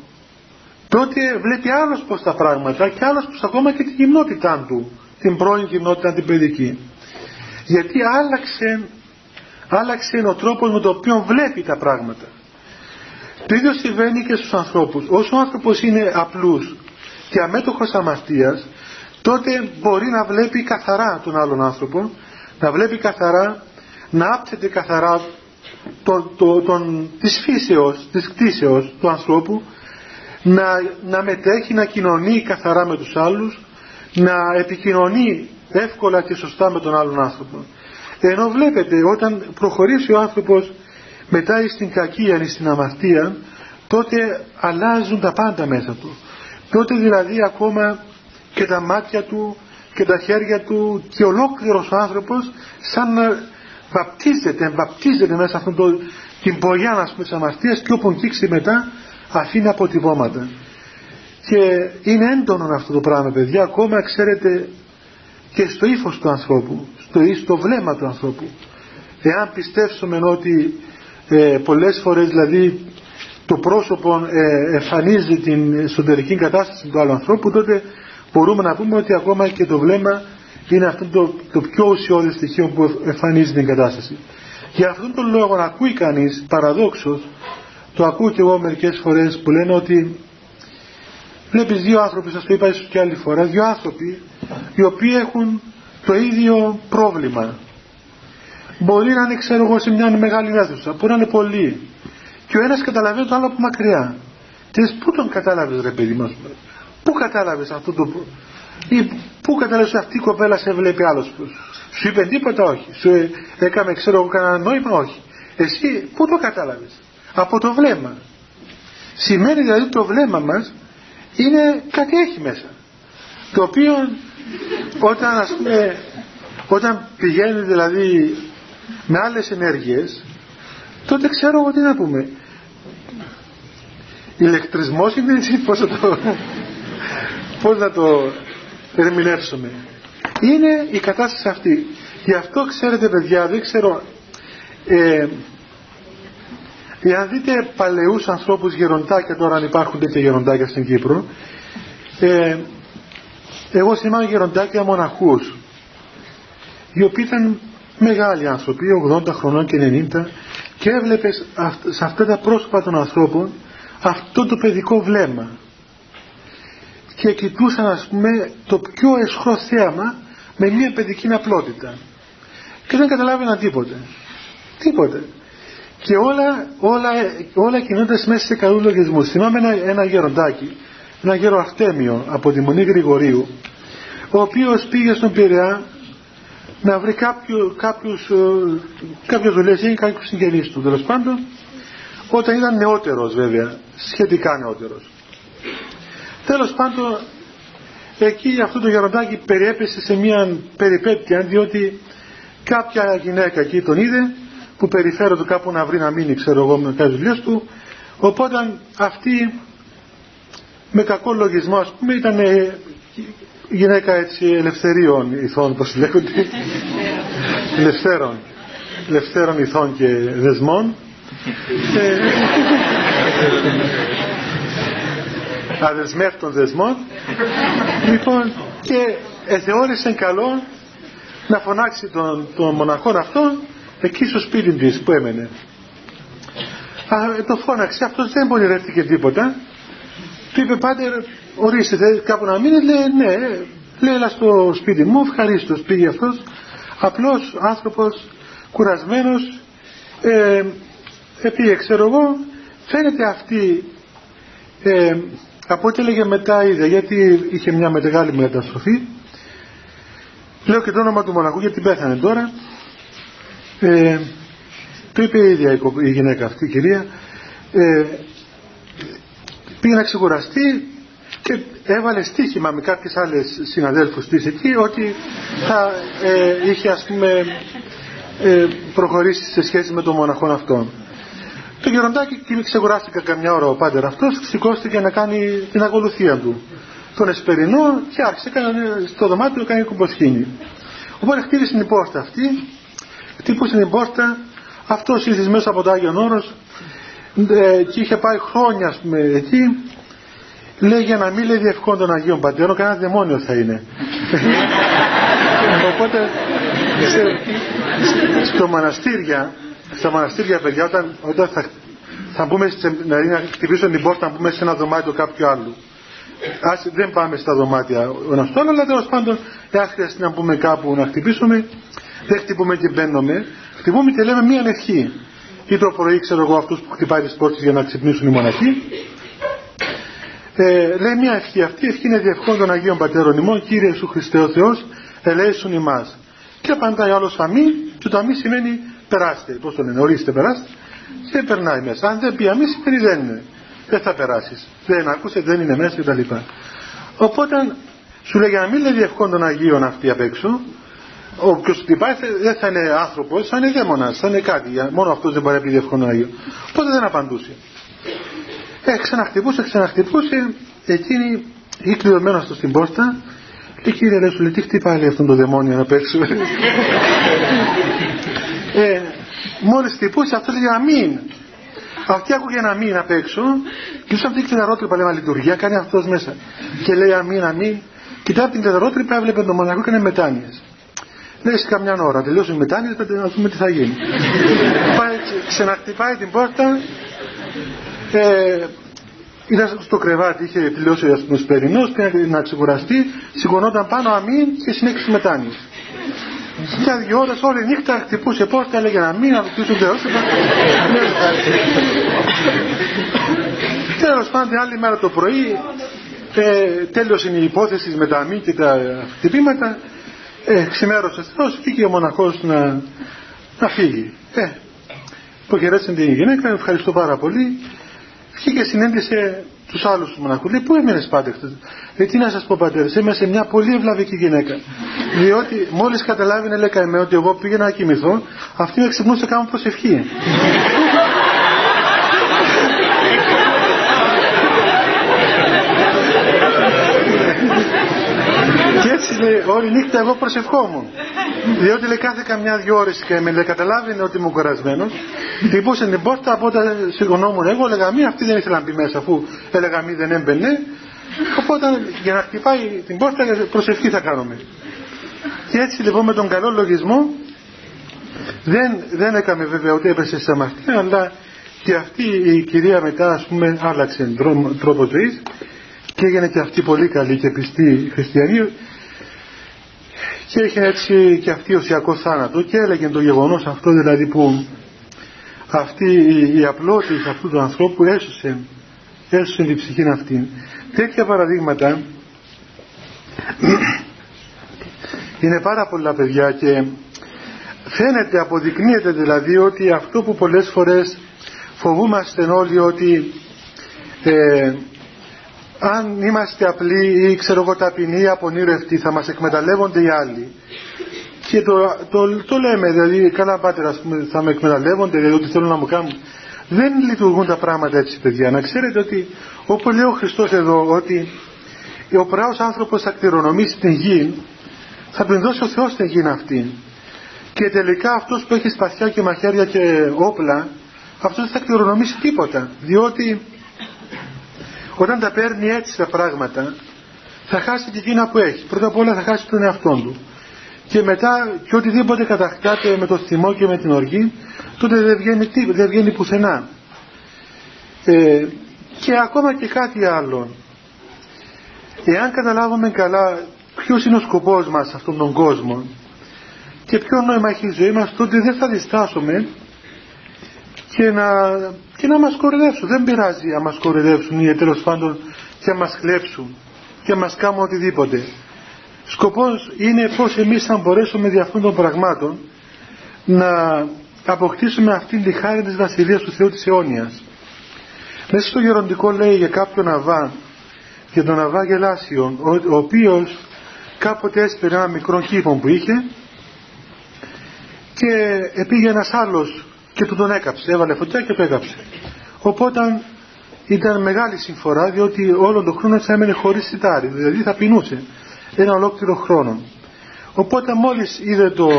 τότε βλέπει άλλος πως τα πράγματα και άλλος πως ακόμα και τη γυμνότητά του την πρώην γυμνότητα την παιδική. Γιατί άλλαξε άλλαξε ο τρόπος με τον οποίο βλέπει τα πράγματα. Το ίδιο συμβαίνει και στους ανθρώπους. Όσο ο άνθρωπος είναι απλούς και αμέτωχος αμαρτίας τότε μπορεί να βλέπει καθαρά τον άλλον άνθρωπο να βλέπει καθαρά να άπτεται καθαρά τον, τον, τον, της φύσεως, της κτήσεως του ανθρώπου να, να μετέχει, να κοινωνεί καθαρά με τους άλλους να επικοινωνεί εύκολα και σωστά με τον άλλον άνθρωπο. Ενώ βλέπετε όταν προχωρήσει ο άνθρωπος μετά στην κακία ή στην αμαρτία τότε αλλάζουν τα πάντα μέσα του. Τότε δηλαδή ακόμα και τα μάτια του και τα χέρια του και ολόκληρος ο άνθρωπος σαν να βαπτίζεται, βαπτίζεται μέσα αυτόν το, την πογιά να πούμε αμαρτίας και όπου κύξει μετά αφήνει αποτυπώματα. Και είναι έντονο αυτό το πράγμα παιδιά ακόμα ξέρετε και στο ύφος του ανθρώπου στο, στο βλέμμα του ανθρώπου. Εάν πιστέψουμε ότι ε, πολλές φορές δηλαδή το πρόσωπο ε, εμφανίζει την εσωτερική κατάσταση του άλλου ανθρώπου τότε μπορούμε να πούμε ότι ακόμα και το βλέμμα είναι αυτό το, το πιο ουσιώδη στοιχείο που εμφανίζει την κατάσταση. Για αυτόν τον λόγο να ακούει κανείς παραδόξως, το ακούω και εγώ μερικές φορές που λένε ότι βλέπεις δύο άνθρωποι, σας το είπα ίσως και άλλη φορά, δύο άνθρωποι οι οποίοι έχουν το ίδιο πρόβλημα. Μπορεί να είναι ξέρω εγώ σε μια μεγάλη αίθουσα, μπορεί να είναι πολλοί και ο ένας καταλαβαίνει το άλλο από μακριά. Και πού τον κατάλαβες ρε παιδί μας, πού κατάλαβες αυτό το ή πού κατάλαβες αυτή η κοπέλα σε βλέπει άλλος; Σου είπε τίποτα όχι. Σου έκαμε ξέρω εγώ κανένα νόημα όχι. Εσύ πού το κατάλαβες; Από το βλέμμα. Σημαίνει δηλαδή το βλέμμα μας είναι κάτι έχει μέσα. Το οποίο όταν ας πούμε όταν πηγαίνει δηλαδή με άλλες ενέργειες τότε ξέρω εγώ τι να πούμε. Ηλεκτρισμός είναι έτσι πώς θα το πώς να το ερμηνεύσουμε. Είναι η κατάσταση αυτή. Γι' αυτό ξέρετε παιδιά, δεν ξέρω, ε, εάν δείτε παλαιούς ανθρώπους γεροντάκια τώρα αν υπάρχουν τέτοια γεροντάκια στην Κύπρο, ε, εγώ θυμάμαι γεροντάκια μοναχούς, οι οποίοι ήταν μεγάλοι άνθρωποι, 80 χρονών και 90, και έβλεπες σε αυτά τα πρόσωπα των ανθρώπων αυτό το παιδικό βλέμμα και κοιτούσαν ας πούμε το πιο εσχρό θέαμα με μια παιδική απλότητα. Και δεν καταλάβαιναν τίποτε. Τίποτε. Και όλα, όλα, όλα κινούνται μέσα σε καλούς λογισμούς. Θυμάμαι ένα, ένα γεροντάκι, ένα γέρο Αρτέμιο από τη Μονή Γρηγορίου, ο οποίος πήγε στον Πειραιά να βρει κάποιο, κάποιους, ε, κάποιες δουλειές ή κάποιους συγγενείς του τέλος πάντων όταν ήταν νεότερος βέβαια σχετικά νεότερος τέλος πάντων εκεί αυτό το γεροντάκι περιέπεσε σε μια περιπέτεια διότι κάποια γυναίκα εκεί τον είδε που περιφέρονται κάπου να βρει να μείνει ξέρω εγώ με κάποιες δουλειές του. Οπότε αυτή με κακό λογισμό ας πούμε ήταν γυναίκα έτσι ελευθερίων ηθών πως λέγονται. Ελευθέρων. Ελευθέρων ηθών και δεσμών. Ε, αδεσμεύτων δεσμών. Λοιπόν και θεώρησε καλό να φωνάξει τον, τον μοναχόν αυτόν εκεί στο σπίτι της που έμενε. Α, το φώναξε αυτός δεν πονηρεύτηκε τίποτα. Του είπε πάτερ ορίστε θέλει κάπου να μείνει λέει ναι λέει έλα στο σπίτι μου ευχαρίστως πήγε αυτός. Απλός άνθρωπος κουρασμένος ε, πήγε ξέρω εγώ φαίνεται αυτή ε, από ό,τι έλεγε μετά είδε γιατί είχε μια μεγάλη μεταστροφή λέω και το όνομα του μοναχού γιατί πέθανε τώρα ε, το είπε η ίδια η γυναίκα αυτή η κυρία ε, πήγε να ξεκουραστεί και έβαλε στοίχημα με κάποιες άλλες συναδέλφους της εκεί ότι θα ε, είχε ας πούμε ε, προχωρήσει σε σχέση με τον μοναχόν αυτόν. Το γεροντάκι και ξεκουράστηκε καμιά ώρα ο πάντερ αυτός σηκώστηκε να κάνει την ακολουθία του. Τον εσπερινό και άρχισε στο δωμάτιο να κάνει κουμποσχήνη. Οπότε χτύπησε την πόρτα αυτή, χτύπησε την πόρτα, αυτός ήρθε μέσα από το Άγιον Όρος ε, και είχε πάει χρόνια ας πούμε εκεί. Λέει για να μην λέει διευκόν των Αγίων Πατέρων κανένας δαιμόνιο θα είναι οπότε σε, στο μοναστήρια στα μοναστήρια παιδιά όταν, όταν θα, θα μπούμε σε, δηλαδή να χτυπήσουμε την πόρτα να μπούμε σε ένα δωμάτιο κάποιου άλλου. Ας, δεν πάμε στα δωμάτια ο ένας άλλο αλλά τέλος πάντων εάν χρειαστεί να μπούμε κάπου να χτυπήσουμε δεν χτυπούμε και μπαίνουμε. Χτυπούμε και λέμε μία ευχή. Ή το πρωί ξέρω εγώ αυτούς που χτυπάει τις πόρτες για να ξυπνήσουν οι μοναχοί. Ε, λέει μια ευχή αυτή. Η ευχή είναι διευχών των Αγίων Πατέρων ημών. Κύριε Ιησού Χριστέ ο Θεός ελέησουν ημάς. Και απαντάει άλλος αμή και το αμή σημαίνει περάστε πως το λένε ορίστε περάστε και περνάει μέσα αν δεν πει αμή σημαίνει δεν είναι δεν θα περάσεις δεν ακούσε δεν είναι μέσα κτλ οπότε σου λέει για να μην λέει διευχών των Αγίων αυτή απ' έξω Όποιος χτυπάει δεν θα είναι άνθρωπος, θα είναι δαίμονας, θα είναι κάτι. Μόνο αυτός δεν μπορεί να πει διευκόν τον Αγίο. Οπότε δεν απαντούσε. Ε, ξαναχτυπούσε, ξαναχτυπούσε. Εκείνη ή κλειδωμένος στο στην πόρτα. Και κύριε λέει, σου λέει, τι χτυπάει αυτό το δαιμόνιο να παίξει. Ε, Μόλις χτυπούσε, αυτό λέει αμήν. Αυτή άκουγε ένα αμήν απ' έξω. Και όσο αυτή η κλειδαρότρυπα λέει, λειτουργία, κάνει αυτός μέσα. Και λέει αμήν, αμήν. Κοιτά την κλειδαρότρυπα, έβλεπε τον μοναχό και είναι μετάνοιες. Λέει σε καμιά ώρα, τελειώσει η μετάνοια, να δούμε τι θα γίνει. Πάει, ξαναχτυπάει την πόρτα, ε, ήταν στο κρεβάτι, είχε τελειώσει ο ασπνοσπερινός, πήγε να ξεκουραστεί, σηκωνόταν πάνω αμήν και συνέχισε μετάνοια. Για δύο ώρες όλη νύχτα χτυπούσε πόρτα, έλεγε να μην, να ρωτήσουν Θεός. Τέλος πάντων, άλλη μέρα το πρωί, ε, τέλειωσε η υπόθεση με τα αμήν και τα χτυπήματα, ε, ξημέρωσε Θεός, βγήκε ο μοναχός να, να φύγει. Ε, υποχαιρέτησαν την γυναίκα, ευχαριστώ πάρα πολύ. Βγήκε συνέντησε τους άλλους τους μοναχούς. Λέει, πού έμεινες πάτε χτες; Λέει, τι να σας πω πατέρες, είμαι σε μια πολύ ευλαβική γυναίκα. Διότι μόλις καταλάβει λέει καημέ ότι εγώ πήγαινα να κοιμηθώ, αυτή με ξυπνούσε κάνω προσευχή. έτσι λέει, όλη νύχτα εγώ προσευχόμουν. Διότι λέει κάθε καμιά δυο ώρες και με λέει, καταλάβαινε ότι είμαι κουρασμένος. Τυπούσε την πόρτα, από όταν σηκωνόμουν εγώ, έλεγα μη, αυτή δεν ήθελα να μπει μέσα, αφού έλεγα μη δεν έμπαινε. Οπότε για να χτυπάει την πόρτα, προσευχή θα κάνουμε. Και έτσι λοιπόν με τον καλό λογισμό, δεν, δεν έκαμε βέβαια ότι έπεσε σε αμαρτία, αλλά και αυτή η κυρία μετά ας πούμε άλλαξε τρόπο ζωής και έγινε και αυτή πολύ καλή και πιστή χριστιανή και είχε έτσι και αυτή οσιακό θάνατο και έλεγε το γεγονός αυτό δηλαδή που αυτή η, η απλότητα αυτού του ανθρώπου έσωσε, έσωσε την ψυχή αυτή. Τέτοια παραδείγματα είναι πάρα πολλά παιδιά και φαίνεται, αποδεικνύεται δηλαδή ότι αυτό που πολλές φορές φοβούμαστε όλοι ότι ε, αν είμαστε απλοί ή ξέρω εγώ ταπεινοί ή απονήρευτοι θα μας εκμεταλλεύονται οι άλλοι. Και το, το, το λέμε δηλαδή καλά πάτερα θα με εκμεταλλεύονται δηλαδή ότι θέλουν να μου κάνουν. Δεν λειτουργούν τα πράγματα έτσι παιδιά. Να ξέρετε ότι όπως λέει ο Χριστός εδώ ότι ο πράος άνθρωπος θα κληρονομήσει την γη θα την δώσει ο Θεός την γη αυτή. Και τελικά αυτός που έχει σπαθιά και μαχαίρια και όπλα αυτός δεν θα κληρονομήσει τίποτα διότι όταν τα παίρνει έτσι τα πράγματα θα χάσει την εκείνα που έχει. Πρώτα απ' όλα θα χάσει τον εαυτό του. Και μετά και οτιδήποτε κατακτάται με το θυμό και με την οργή τότε δεν βγαίνει, δεν βγαίνει πουθενά. Ε, και ακόμα και κάτι άλλο. Εάν καταλάβουμε καλά ποιος είναι ο σκοπός μας σε αυτόν τον κόσμο και ποιο νόημα έχει η ζωή μας τότε δεν θα διστάσουμε και να, και να μας κορυδεύσουν δεν πειράζει να μας κορυδεύσουν ή τέλος πάντων και να μας χλέψουν και να μας κάνουν οτιδήποτε. Σκοπός είναι πως εμείς θα μπορέσουμε δι' αυτών των πραγμάτων να αποκτήσουμε αυτήν τη χάρη της Βασιλείας του Θεού της αιώνιας. Μέσα στο γεροντικό λέει για κάποιον Αβά για τον Αβά Γελάσιον ο, ο οποίος κάποτε έσπερε ένα μικρό κήπο που είχε και πήγε ένας άλλος και του τον έκαψε, έβαλε φωτιά και το έκαψε. Οπότε ήταν μεγάλη συμφορά διότι όλο τον χρόνο έτσι έμενε χωρίς σιτάρι, δηλαδή θα πεινούσε ένα ολόκληρο χρόνο. Οπότε μόλις είδε το,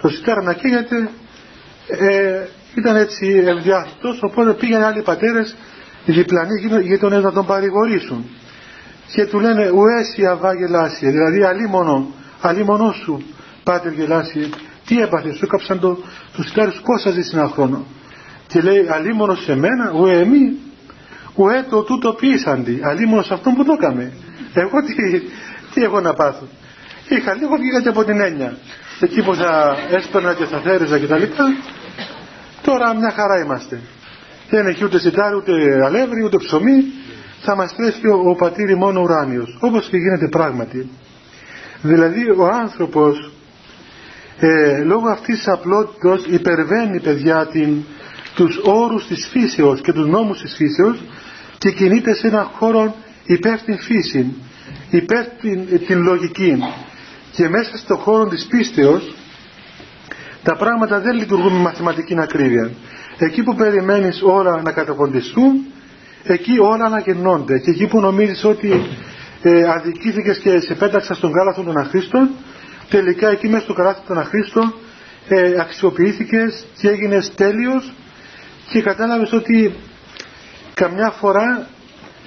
το σιτάρι να καίγεται ε, ήταν έτσι ευδιάθετος οπότε πήγαν άλλοι πατέρες διπλανοί γείτονες να τον παρηγορήσουν και του λένε ουέσι αβά γελάσια δηλαδή αλίμονο, σου πάτερ γελάσια. Τι έπαθε, σου έκαψαν το, το σιτάρι σου πόσα ζεις ένα χρόνο. Και λέει αλίμονος σε μένα ουέ εμεί. Ουέ το τούτο ποιήσαντι αλίμονος σε αυτόν που το έκαμε εγώ τι, τι έχω να πάθω. Είχα λίγο βγήκα και από την έννοια. Εκεί που θα έσπερνα και θα θέριζα και τα λοιπά. Τώρα μια χαρά είμαστε. Δεν έχει ούτε σιτάρι ούτε αλεύρι ούτε ψωμί θα μας τρέχει ο, ο πατήρι μόνο ουράνιος όπως και γίνεται πράγματι. Δηλαδή ο άνθρωπος ε, λόγω αυτής της απλότητας υπερβαίνει παιδιά την, τους όρους της φύσεως και τους νόμους της φύσεως και κινείται σε έναν χώρο υπέρ την φύση υπέρ την, την λογική. Και μέσα στον χώρο της πίστεως τα πράγματα δεν λειτουργούν με μαθηματική ακρίβεια. Εκεί που περιμένεις όλα να καταποντιστούν εκεί όλα αναγεννώνται και εκεί που νομίζεις ότι ε, αδικήθηκες και σε πέταξα στον κάλαθο των αχρήστων τελικά εκεί μέσα στο καλάθι των αχρήστων ε, αξιοποιήθηκες και έγινες τέλειος και κατάλαβες ότι καμιά φορά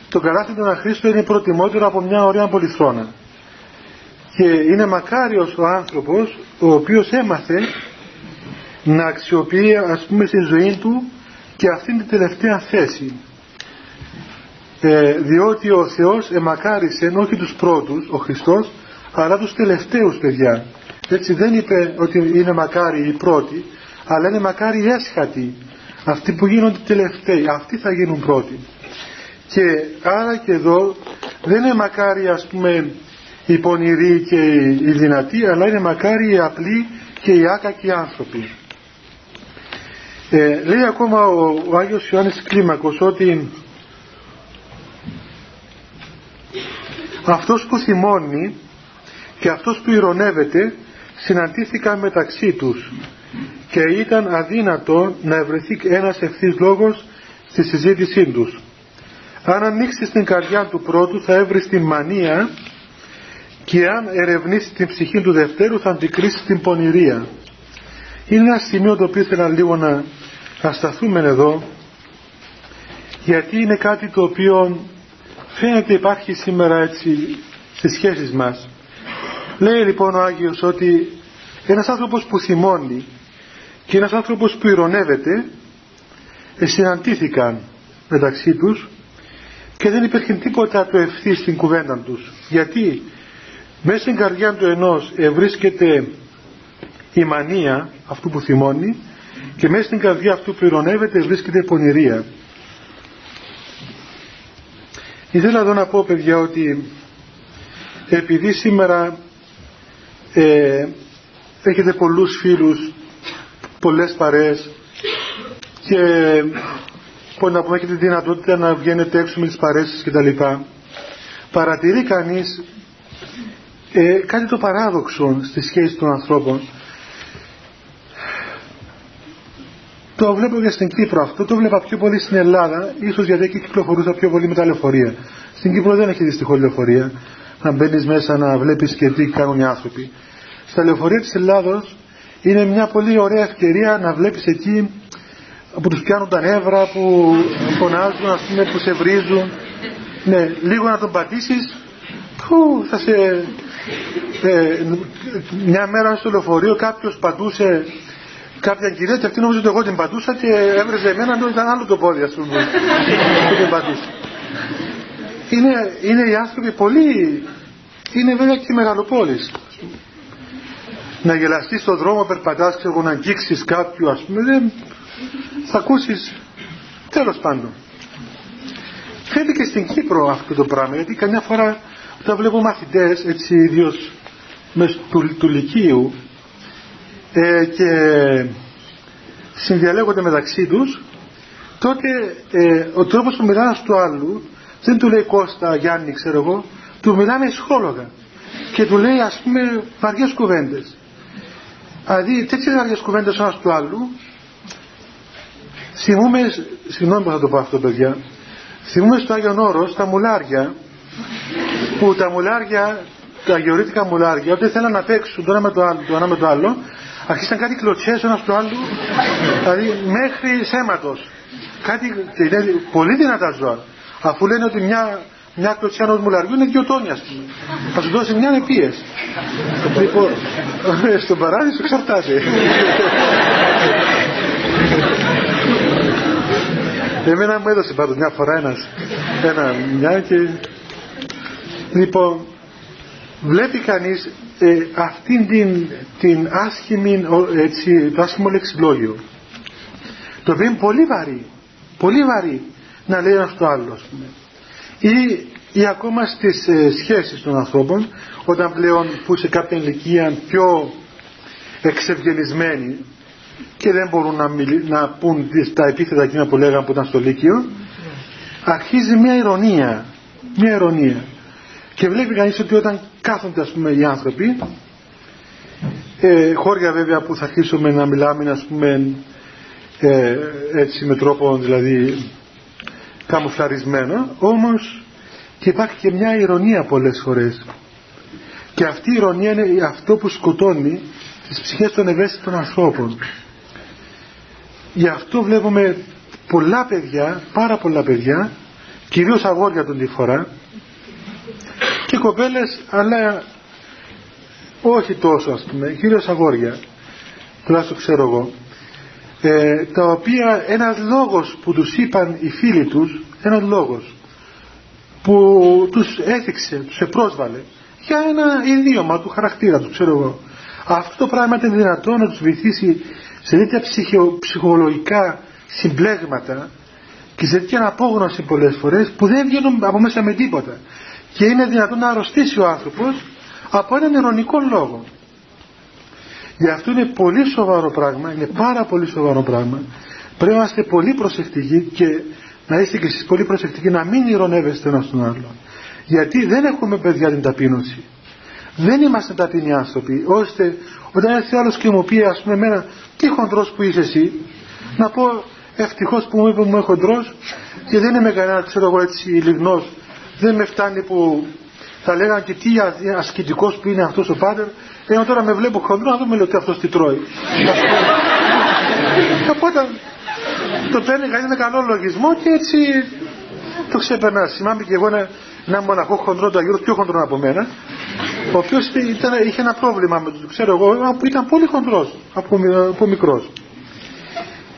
το καλάθι των αχρήστων είναι προτιμότερο από μια ωραία πολυθρόνα. Και είναι μακάριος ο άνθρωπος ο οποίος έμαθε να αξιοποιεί ας πούμε στη ζωή του και αυτήν την τελευταία θέση ε, διότι ο Θεός εμακάρισε όχι τους πρώτους ο Χριστός αλλά τους τελευταίους παιδιά. Έτσι δεν είπε ότι είναι μακάρι οι πρώτοι αλλά είναι μακάρι οι έσχατοι αυτοί που γίνονται τελευταίοι αυτοί θα γίνουν πρώτοι. Και άρα και εδώ δεν είναι μακάρι ας πούμε οι πονηροί και οι δυνατοί αλλά είναι μακάρι οι απλοί και οι άκακοι άνθρωποι. Ε, λέει ακόμα ο, ο Άγιος Ιωάννης Κλίμακος ότι αυτός που θυμώνει και αυτός που ηρωνεύεται συναντήθηκαν μεταξύ τους και ήταν αδύνατο να ευρεθεί ένας ευθύς λόγος στη συζήτησή τους. Αν ανοίξει την καρδιά του πρώτου θα έβρει την μανία και αν ερευνήσει την ψυχή του δευτέρου θα αντικρίσει την πονηρία. Είναι ένα σημείο το οποίο ήθελα λίγο να ασταθούμε εδώ γιατί είναι κάτι το οποίο φαίνεται υπάρχει σήμερα έτσι στις σχέσεις μας. Λέει λοιπόν ο Άγιος ότι ένας άνθρωπος που θυμώνει και ένας άνθρωπος που ηρωνεύεται συναντήθηκαν μεταξύ τους και δεν υπήρχε τίποτα το ευθύ στην κουβέντα τους. Γιατί μέσα στην καρδιά του ενός βρίσκεται η μανία αυτού που θυμώνει και μέσα στην καρδιά αυτού που ηρωνεύεται βρίσκεται πονηρία. Ήθελα εδώ να πω παιδιά ότι επειδή σήμερα ε, έχετε πολλούς φίλους, πολλές παρέες και που να πούμε έχετε τη δυνατότητα να βγαίνετε έξω με τις παρέσεις και τα λοιπά παρατηρεί κανείς ε, κάτι το παράδοξο στη σχέση των ανθρώπων το βλέπω και στην Κύπρο αυτό. Το βλέπα πιο πολύ στην Ελλάδα. Ίσως γιατί εκεί κυκλοφορούσα πιο πολύ με τα λεωφορεία. Στην Κύπρο δεν έχει δυστυχώς λεωφορεία. Να μπαίνεις μέσα να βλέπεις και τι κάνουν οι άνθρωποι. Στα λεωφορεία της Ελλάδος είναι μια πολύ ωραία ευκαιρία να βλέπεις εκεί που τους πιάνουν τα νεύρα, που φωνάζουν, ας πούμε, που σε βρίζουν. Ναι, λίγο να τον πατήσεις, που θα σε... Ε, μια μέρα στο λεωφορείο κάποιος πατούσε κάποια κυρία και αυτή νόμιζε ότι εγώ την πατούσα και έβρεζε εμένα ενώ ήταν άλλο το πόδι ας πούμε που την πατούσε. Είναι, είναι οι άνθρωποι πολύ... Είναι βέβαια και μεγαλοπόλεις να γελαστείς στον δρόμο, περπατάς και να αγγίξεις κάποιου ας πούμε, δεν θα ακούσεις τέλος πάντων. Φαίνεται και στην Κύπρο αυτό το πράγμα, γιατί καμιά φορά όταν βλέπω μαθητές, έτσι ιδίως του, του Λυκείου ε, και συνδιαλέγονται μεταξύ τους, τότε ε, ο τρόπος που μιλάνε στο άλλου δεν του λέει Κώστα, Γιάννη, ξέρω εγώ, του μιλάνε σχόλογα και του λέει ας πούμε βαριές κουβέντες. Δηλαδή τέτοιες βαριές κουβέντες ένας του άλλου θυμούμε, συγγνώμη που θα το πω αυτό παιδιά, θυμούμε στο Άγιον Όρος τα μουλάρια που τα μουλάρια, τα γεωρίτικα μουλάρια όταν θέλαν να παίξουν το ένα με το άλλο, το ένα με το άλλο αρχίσαν κάτι κλωτσές ένας του άλλου δηλαδή μέχρι σέματος κάτι πολύ δυνατά ζώα αφού λένε ότι μια μια κλωτσιά ενός μουλαριού είναι δύο τόνια ας πούμε. Θα σου δώσει μια επίες. λοιπόν, στον παράδεισο εξαρτάται. Εμένα μου έδωσε πάντως μια φορά ένας, ένα μια και... Λοιπόν, βλέπει κανείς ε, αυτήν την, την άσχημη, έτσι, το άσχημο λεξιλόγιο. Το οποίο είναι πολύ βαρύ, πολύ βαρύ να λέει ένας το άλλος, ας πούμε ή, ή ακόμα στις ε, σχέσεις των ανθρώπων όταν πλέον που σε κάποια ηλικία πιο εξευγενισμένοι και δεν μπορούν να, να πούν τα επίθετα εκείνα που λέγαν που ήταν στο Λύκειο αρχίζει μια ηρωνία μια ηρωνία και βλέπει κανείς ότι όταν κάθονται ας πούμε οι άνθρωποι. Ε, χώρια βέβαια που θα αρχίσουμε να μιλάμε ας πούμε ε, έτσι με τρόπο δηλαδή καμουφλαρισμένο όμως και υπάρχει και μια ηρωνία πολλές φορές. Και αυτή η ηρωνία είναι αυτό που σκοτώνει τις ψυχές των ευαίσθητων ανθρώπων. Γι' αυτό βλέπουμε πολλά παιδιά πάρα πολλά παιδιά κυρίως αγόρια τον τη φορά και κοπέλες αλλά όχι τόσο ας πούμε κυρίως αγόρια τουλάχιστον ξέρω εγώ ε, τα οποία ένας λόγος που τους είπαν οι φίλοι τους ένας λόγος που τους έθιξε, τους επρόσβαλε για ένα ιδίωμα του χαρακτήρα του ξέρω εγώ. Αυτό το πράγμα ήταν δυνατό να τους βοηθήσει σε τέτοια ψυχολογικά συμπλέγματα και σε τέτοια απόγνωση πολλές φορές που δεν βγαίνουν από μέσα με τίποτα και είναι δυνατόν να αρρωστήσει ο άνθρωπος από έναν ειρωνικό λόγο Γι' αυτό είναι πολύ σοβαρό πράγμα, είναι πάρα πολύ σοβαρό πράγμα. Πρέπει να είστε πολύ προσεκτικοί και να είστε και εσείς πολύ προσεκτικοί να μην ηρωνεύεστε ένα τον άλλο. Γιατί δεν έχουμε παιδιά την ταπείνωση. Δεν είμαστε ταπεινοί άνθρωποι, ώστε όταν έρθει άλλος και μου πει, ας πούμε, εμένα, τι χοντρό που είσαι εσύ, να πω ευτυχώς που μου είπε μου είμαι χοντρό και δεν είμαι κανένα, ξέρω εγώ έτσι, λιγνός. Δεν με φτάνει που θα λέγανε και τι ασκητικός που είναι αυτός ο πάτερ, ενώ τώρα με βλέπω χοντρό να δούμε λέει ότι αυτός τι τρώει. Οπότε το παίρνει κανείς με καλό λογισμό και έτσι το ξεπερνάς. Θυμάμαι και εγώ ένα, ένα μοναχό χοντρό του Αγίου, πιο χοντρό από μένα, ο οποίος είχε ένα πρόβλημα με το ξέρω εγώ, που ήταν πολύ χοντρός από, από μικρός.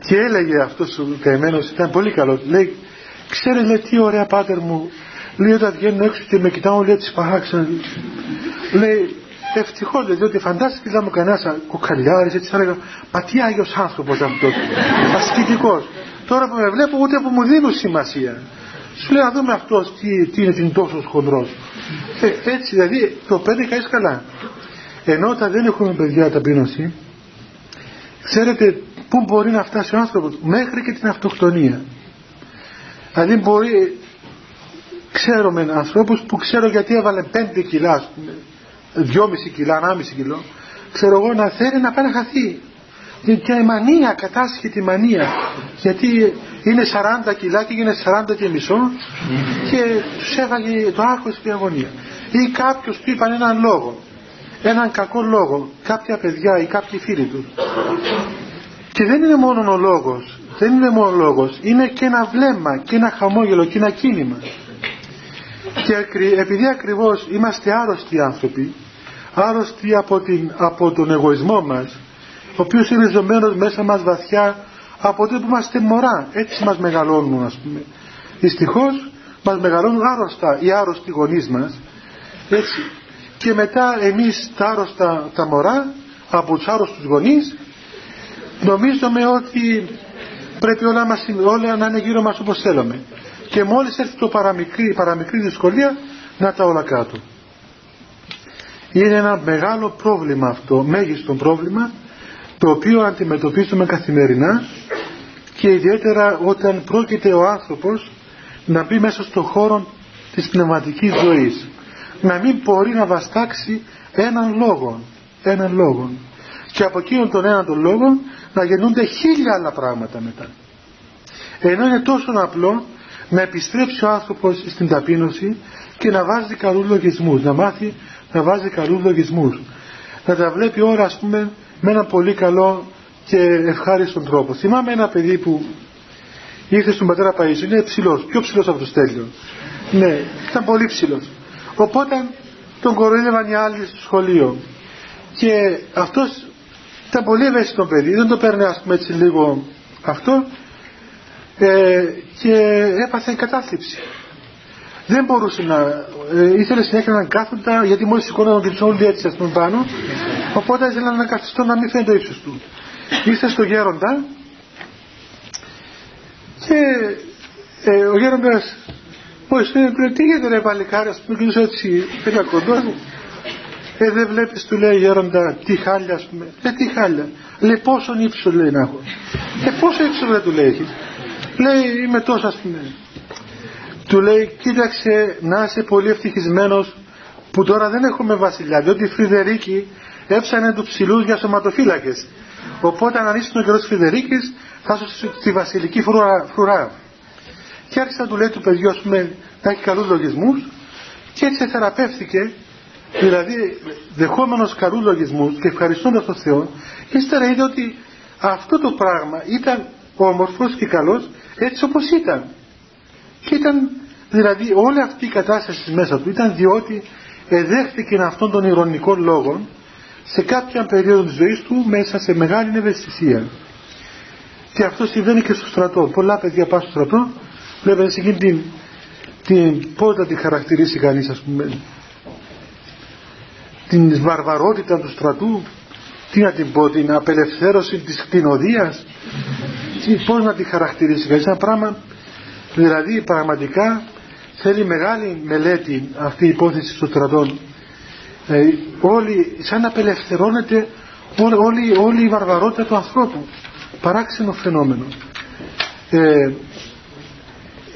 Και έλεγε αυτός ο καημένος, ήταν πολύ καλός. Λέει, ξέρει λέει τι ωραία πάτερ μου. Λέει όταν βγαίνουν έξω και με κοιτάω, λέει τις παράξενες. Λέει, ευτυχώς διότι φαντάστηκες να μου κανένα κοκαλιάρη έτσι θα έλεγα Μα τι άγιος άνθρωπος αυτός, ασκητικός. Τώρα που με βλέπω ούτε που μου δίνουν σημασία. Σου λέει να δούμε αυτός τι, τι είναι την τόσο χοντρός. Ε, έτσι δηλαδή το παίρνει κανεί καλά. Ενώ όταν δεν έχουμε παιδιά ταπείνωση, ξέρετε πού μπορεί να φτάσει ο άνθρωπος, μέχρι και την αυτοκτονία. Δηλαδή μπορεί, ξέρουμε ανθρώπους που ξέρω γιατί έβαλε 5 κιλά, ας πούμε, 2,5 κιλά, 1,5 κιλό, ξέρω εγώ να θέλει να πάει να χαθεί. Και η μανία, κατάσχετη μανία. Γιατί είναι 40 κιλά και έγινε 40 και μισό και τους έφαγε το άγχος στην αγωνία. Ή κάποιος του είπαν έναν λόγο, έναν κακό λόγο, κάποια παιδιά ή κάποιοι φίλοι τους. Και δεν είναι μόνο ο λόγος, δεν είναι μόνο ο λόγος, είναι και ένα βλέμμα και ένα χαμόγελο και ένα κίνημα. Και επειδή ακριβώς είμαστε άρρωστοι άνθρωποι, άρρωστοι από, την, από τον εγωισμό μας, ο οποίος είναι ζωμένος μέσα μας βαθιά από τότε που είμαστε μωρά, έτσι μας μεγαλώνουν ας πούμε. Δυστυχώς μας μεγαλώνουν άρρωστα οι άρρωστοι γονείς μας, έτσι. Και μετά εμείς τα άρρωστα τα μωρά, από τους άρρωστους γονείς, νομίζουμε ότι πρέπει όλα, μας, όλα να είναι γύρω μας όπως θέλουμε και μόλις έρθει το παραμικρή, παραμικρή δυσκολία να τα όλα κάτω. Είναι ένα μεγάλο πρόβλημα αυτό μέγιστο πρόβλημα το οποίο αντιμετωπίζουμε καθημερινά και ιδιαίτερα όταν πρόκειται ο άνθρωπος να μπει μέσα στον χώρο της πνευματικής ζωής. Να μην μπορεί να βαστάξει έναν λόγο έναν λόγο και από εκείνον τον έναν τον λόγο να γεννούνται χίλια άλλα πράγματα μετά. Ενώ είναι τόσο απλό να επιστρέψει ο άνθρωπος στην ταπείνωση και να βάζει καλούς λογισμούς, να μάθει να βάζει καλούς λογισμούς. Να τα βλέπει όλα ας πούμε με έναν πολύ καλό και ευχάριστον τρόπο. Θυμάμαι ένα παιδί που ήρθε στον πατέρα Παΐσιο, είναι ψηλός, πιο ψηλός από το στέλιο. Ναι, ήταν πολύ ψηλός. Οπότε τον κοροϊδεύαν οι άλλοι στο σχολείο. Και αυτός ήταν πολύ ευαίσθητο παιδί, δεν το παίρνει ας πούμε έτσι λίγο αυτό ε, και έπαθε κατάθλιψη. Δεν μπορούσε να. Ε, ήθελε συνέχεια να κάθοντα γιατί μόλις σηκώνονταν και τους όλοι έτσι ας πούμε πάνω. Οπότε ήθελε να καθιστώ να μην φαίνεται το ύψος του. Ήρθε στο γέροντα και ε, ο γέροντας. Πώς είναι, τι γίνεται ρε παλικάρι, ας πούμε, και έτσι, ένα κοντός. Ε, δεν βλέπεις, του λέει γέροντα, τι χάλια, ας πούμε. Ε, τι χάλια. Λέει, πόσο ύψος λέει να έχω. Ε, πόσο ύψος δεν του λέει, Λέει είμαι τόσο ας πούμε. Του λέει κοίταξε να είσαι πολύ ευτυχισμένος που τώρα δεν έχουμε βασιλιά διότι η Φρυδερίκη έψανε τους ψηλούς για σωματοφύλακες. Οπότε αν είσαι τον καιρό της Φρυδερίκης θα είσαι στη βασιλική φρουρά. Και άρχισε να του λέει του παιδιού ας πούμε να έχει καλούς λογισμούς και έτσι θεραπεύτηκε δηλαδή δεχόμενος καλούς λογισμούς και ευχαριστώντας τον Θεό ύστερα είδε ότι αυτό το πράγμα ήταν όμορφος και καλός έτσι όπως ήταν. Και ήταν δηλαδή όλη αυτή η κατάσταση μέσα του ήταν διότι εδέχτηκε αυτόν τον ηρωνικό λόγο σε κάποια περίοδο της ζωής του μέσα σε μεγάλη ευαισθησία. Και αυτό συμβαίνει και στο στρατό. Πολλά παιδιά πάνε στο στρατό, βλέπετε σε εκείνη την, την πώς να τη χαρακτηρίσει κανείς ας πούμε την βαρβαρότητα του στρατού τι να την πω, την απελευθέρωση της κτηνοδίας τι, πώς να τη χαρακτηρίσει κανείς ένα πράγμα δηλαδή πραγματικά θέλει μεγάλη μελέτη αυτή η υπόθεση των στρατών. Ε, όλοι, σαν να απελευθερώνεται όλη, όλη, όλη η βαρβαρότητα του ανθρώπου παράξενο φαινόμενο. Ε,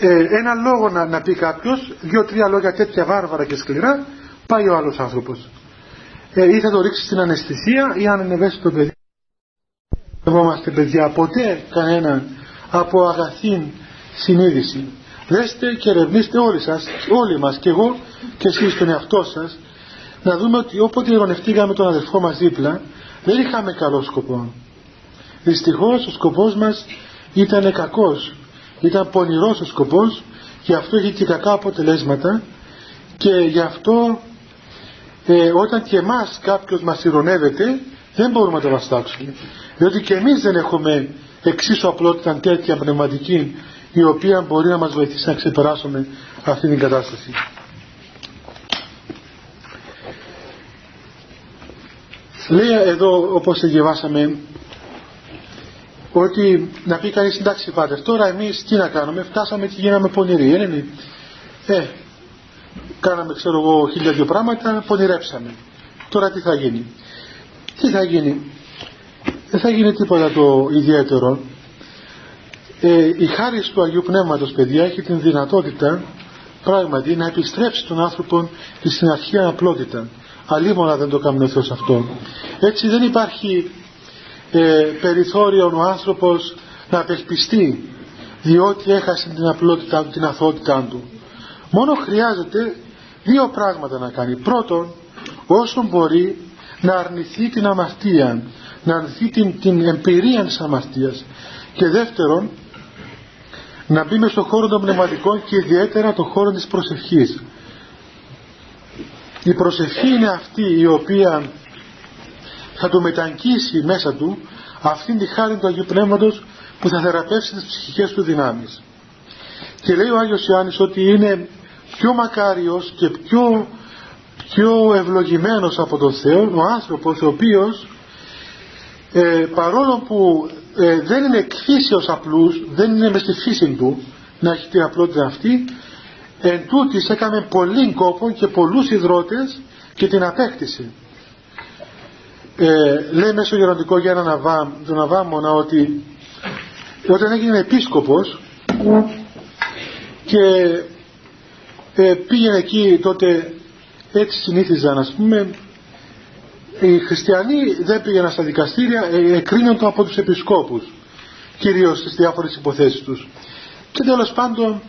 ε, ένα λόγο να, να πει κάποιος δύο-τρία λόγια τέτοια βάρβαρα και σκληρά πάει ο άλλος άνθρωπος. Ε, ή θα το ρίξει στην αναισθησία ή αν είναι το παιδί είμαστε παιδιά ποτέ κανέναν από αγαθήν συνείδηση. Δέστε και ερευνήστε όλοι σας, όλοι μας και εγώ και εσείς τον εαυτό σας να δούμε ότι όποτε ειρωνευτήκαμε τον αδελφό μας δίπλα δεν είχαμε καλό σκοπό. Δυστυχώς ο σκοπός μας ήταν κακός, ήταν πονηρός ο σκοπός και αυτό είχε και κακά αποτελέσματα και γι' αυτό ε, όταν και εμάς κάποιος μας ειρωνεύεται δεν μπορούμε να το βαστάξουμε διότι και εμείς δεν έχουμε εξίσου απλότητα τέτοια πνευματική η οποία μπορεί να μας βοηθήσει να ξεπεράσουμε αυτή την κατάσταση. λέει εδώ όπως διαβάσαμε ότι να πει κανείς εντάξει πάτερ τώρα εμείς τι να κάνουμε φτάσαμε και γίναμε πονηροί είναι. Ε, κάναμε ξέρω εγώ χίλια δυο πράγματα πονηρέψαμε. Τώρα τι θα γίνει. Τι θα γίνει; Δεν θα γίνει τίποτα το ιδιαίτερο. Ε, η χάρη του Αγίου Πνεύματος παιδιά έχει την δυνατότητα πράγματι να επιστρέψει τον άνθρωπο στην αρχαία απλότητα. Αλίμονα δεν το κάνει ο Θεός αυτό. Έτσι δεν υπάρχει ε, περιθώριο ο άνθρωπος να απελπιστεί διότι έχασε την απλότητα την αθωότητά του. Μόνο χρειάζεται δύο πράγματα να κάνει. Πρώτον όσο μπορεί να αρνηθεί την αμαρτία να αρνηθεί την, την εμπειρία της αμαρτίας. Και δεύτερον να μπει μες στον χώρο των πνευματικών και ιδιαίτερα τον χώρο της προσευχής. Η προσευχή είναι αυτή η οποία θα το μεταγγίσει μέσα του αυτήν τη χάρη του Αγίου Πνεύματος που θα θεραπεύσει τις ψυχικές του δυνάμεις. Και λέει ο Άγιος Ιωάννης ότι είναι πιο μακάριος και πιο, πιο ευλογημένος από τον Θεό ο άνθρωπος ο οποίος ε, παρόλο που ε, δεν είναι εκφύσεως απλούς δεν είναι μες στη φύση του να έχει την απλότητα αυτή εν τούτης έκαμε πολύ κόπο και πολλούς υδρότες και την απέκτησε. Ε, λέει μέσω γεροντικό για έναν Αβά, τον Αβάμωνα ότι όταν έγινε επίσκοπος και ε, πήγαινε εκεί τότε έτσι συνήθιζαν ας πούμε οι χριστιανοί δεν πήγαιναν στα δικαστήρια ε, εκρίνονταν από τους επισκόπους κυρίως στις διάφορες υποθέσεις τους. Και τέλος πάντων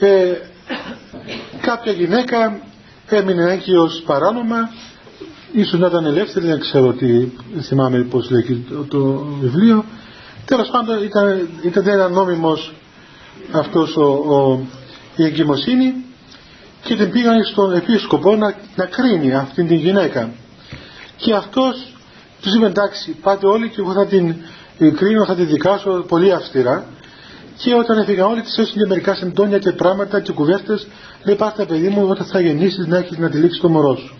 ε, κάποια γυναίκα έμεινε έγκυος παράνομα ίσως να ήταν ελεύθερη δεν ξέρω τι θυμάμαι πως λέει το, το βιβλίο. Τέλος πάντων ήταν, ήταν ένα νόμιμος αυτός ο, ο, η εγκυμοσύνη και την πήγαν στον επίσκοπο να, να κρίνει αυτήν την γυναίκα και αυτός τους είπε εντάξει πάτε όλοι και εγώ θα την κρίνω θα την δικάσω πολύ αυστηρά και όταν έφυγαν όλοι της έσουν και μερικά συντόνια και πράγματα και κουβέρτες λέει πάρτε παιδί μου όταν θα γεννήσεις να έχεις να τυλίξεις το μωρό σου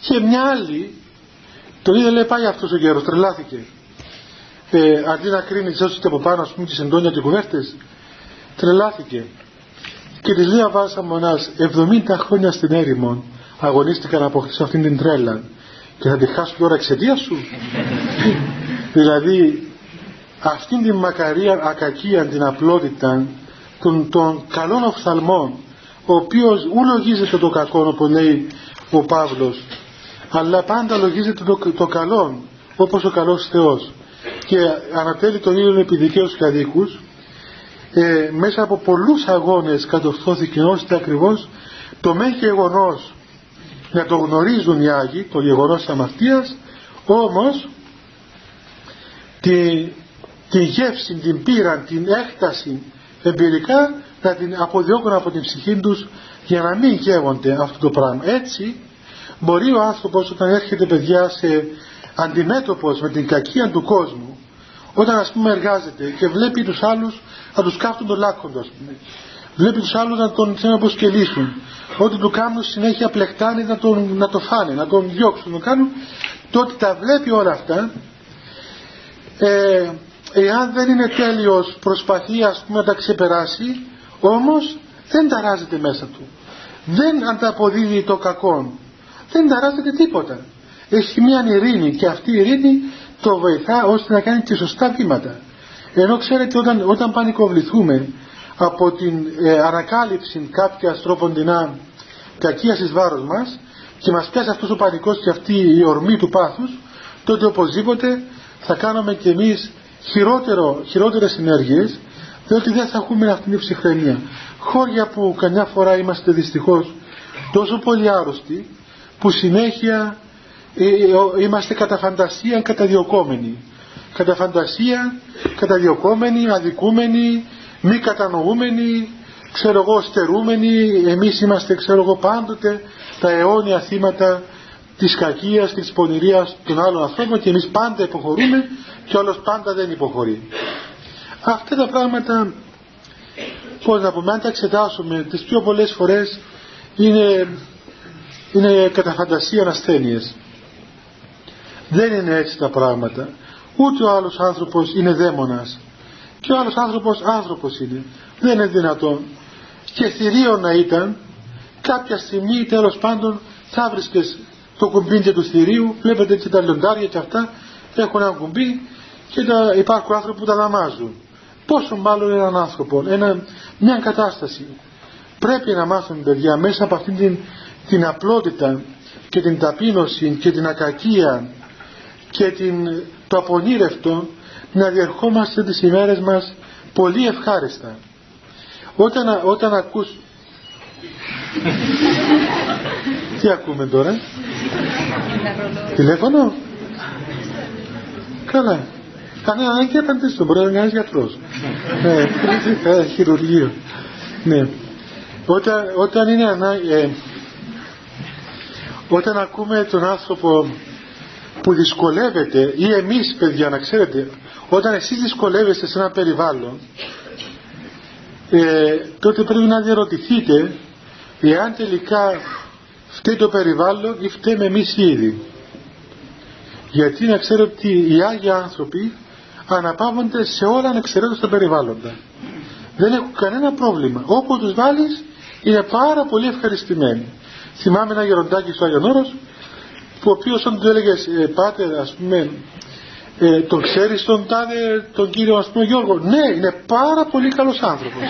και μια άλλη το είδε λέει πάει αυτός ο γέρος τρελάθηκε ε, αντί να κρίνει τις έσουν και από πάνω ας πούμε τις εντόνια και κουβέρτες τρελάθηκε. Και τη λέει Αβάσα Μονάς 70 χρόνια στην έρημο αγωνίστηκα να αποκτήσω αυτήν την τρέλα και θα τη χάσω τώρα εξαιτίας σου. Δηλαδή αυτήν την μακαρία ακακία την απλότητα των, των καλών οφθαλμών ο οποίος ου λογίζεται το κακό όπως λέει ο Παύλος αλλά πάντα λογίζεται το, το καλό όπως ο καλός Θεός. Και ανατέλει τον ήλιο επί δικαίους και αδίκους ε, μέσα από πολλούς αγώνες κατορθώθηκε ώστε ακριβώς το μεν γεγονός να το γνωρίζουν οι Άγιοι, το γεγονός της αμαρτίας, όμως τη, τη γεύση, την πείραν, την έκταση εμπειρικά να την αποδιώκουν από την ψυχή τους για να μην γεύονται αυτό το πράγμα. Έτσι μπορεί ο άνθρωπος όταν έρχεται παιδιά σε αντιμέτωπος με την κακία του κόσμου όταν ας πούμε εργάζεται και βλέπει τους άλλους να τους κάφτουν τον λάκκοντο ας πούμε βλέπει τους άλλους να τον θέλουν να αποσκελίσουν ότι του κάνουν συνέχεια πλεκτάνει να, τον, να το φάνε, να τον διώξουν, να κάνουν. Τότε τα βλέπει όλα αυτά ε, εάν δεν είναι τέλειος προσπαθεί ας πούμε να τα ξεπεράσει όμως δεν ταράζεται μέσα του. Δεν ανταποδίδει το κακό δεν ταράζεται τίποτα. Έχει μια ειρήνη και αυτή η ειρήνη το βοηθά ώστε να κάνει και σωστά βήματα. Ενώ ξέρετε όταν, όταν πανικοβληθούμε από την ε, ανακάλυψη κάποια τρόποντινά κακίας εις βάρος μας και μας πιάσει αυτός ο πανικός και αυτή η ορμή του πάθους τότε οπωσδήποτε θα κάνουμε και εμείς χειρότερο, χειρότερες συνέργειες διότι δεν θα έχουμε αυτή την ψυχραιμία. Χώρια που καμιά φορά είμαστε δυστυχώς τόσο πολύ άρρωστοι που συνέχεια ε, ε, είμαστε κατά φαντασία καταδιωκόμενοι. Κατά φαντασία καταδιωκόμενοι, αδικούμενοι μη κατανοούμενοι ξέρω εγώ στερούμενοι εμείς είμαστε ξέρω εγώ πάντοτε τα αιώνια θύματα της κακίας και της πονηρίας των άλλων ανθρώπων και εμείς πάντα υποχωρούμε και όλος πάντα δεν υποχωρεί αυτά τα πράγματα πώς να πούμε αν τα εξετάσουμε τις πιο πολλές φορές είναι, είναι κατά φαντασία ασθένειες Δεν είναι έτσι τα πράγματα. Ούτε ο άλλος άνθρωπος είναι δαίμονας. Και ο άλλος άνθρωπος άνθρωπος είναι. Δεν είναι δυνατόν. Και θηρίο να ήταν, κάποια στιγμή τέλος πάντων θα βρίσκες το κουμπί του θηρίου, βλέπετε και τα λιοντάρια και αυτά, έχουν ένα κουμπί και τα, υπάρχουν άνθρωποι που τα δαμάζουν. Πόσο μάλλον έναν άνθρωπο, ένα, μια κατάσταση. Πρέπει να μάθουμε παιδιά μέσα από αυτήν την, την απλότητα και την ταπείνωση και την ακακία και την, το απονήρευτο να διερχόμαστε τις ημέρες μας πολύ ευχάριστα. Όταν, όταν ακούς... Τι ακούμε τώρα; Τηλέφωνο; Καλά. Κανένα δεν και απαντήσω. Μπορεί να είναι κανένα γιατρό. ναι, χειρουργείο. Ναι. Όταν, όταν είναι ανάγκη. Ε, όταν ακούμε τον άνθρωπο που δυσκολεύεται ή εμείς παιδιά να ξέρετε όταν εσείς δυσκολεύεστε σε ένα περιβάλλον ε, τότε πρέπει να διαρωτηθείτε εάν τελικά φταίει το περιβάλλον ή φταίμε εμείς ήδη. Γιατί να ξέρω ότι οι Άγιοι άνθρωποι αναπαύονται σε όλα ανεξαιρέτως τα περιβάλλοντα. Δεν έχουν κανένα πρόβλημα. Όπου τους βάλεις είναι πάρα πολύ ευχαριστημένοι. Θυμάμαι ένα γεροντάκι στο Άγιον Όρος που ο οποίος όταν του έλεγε ε, πάτε ας πούμε ε, τον ξέρεις τον τάδε τον κύριο ας πούμε Γιώργο; Ναι είναι πάρα πολύ καλός άνθρωπος.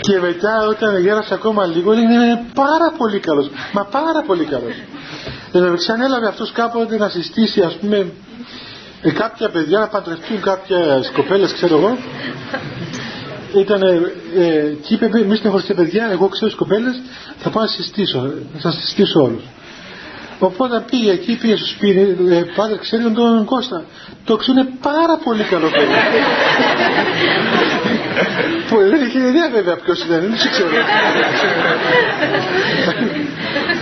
Και μετά όταν γέρασε ακόμα λίγο είναι πάρα πολύ καλός μα πάρα πολύ καλός δηλαδή ανέλαβε αυτός κάποτε να συστήσει ας πούμε ε, κάποια παιδιά να παντρευτούν κάποια κοπέλες ξέρω εγώ. Ήταν ε, και είπε μη στενοχωρήσετε παιδιά εγώ ξέρω τις κοπέλες θα πάω να συστήσω θα σας συστήσω όλους οπότε πήγε εκεί πήγε στο σπίτι ε, πάτε ξέρετε τον Κώστα το ξέρω είναι πάρα πολύ καλό παιδί. Που δεν είχε ιδέα βέβαια ποιος ήταν δεν ξέρω.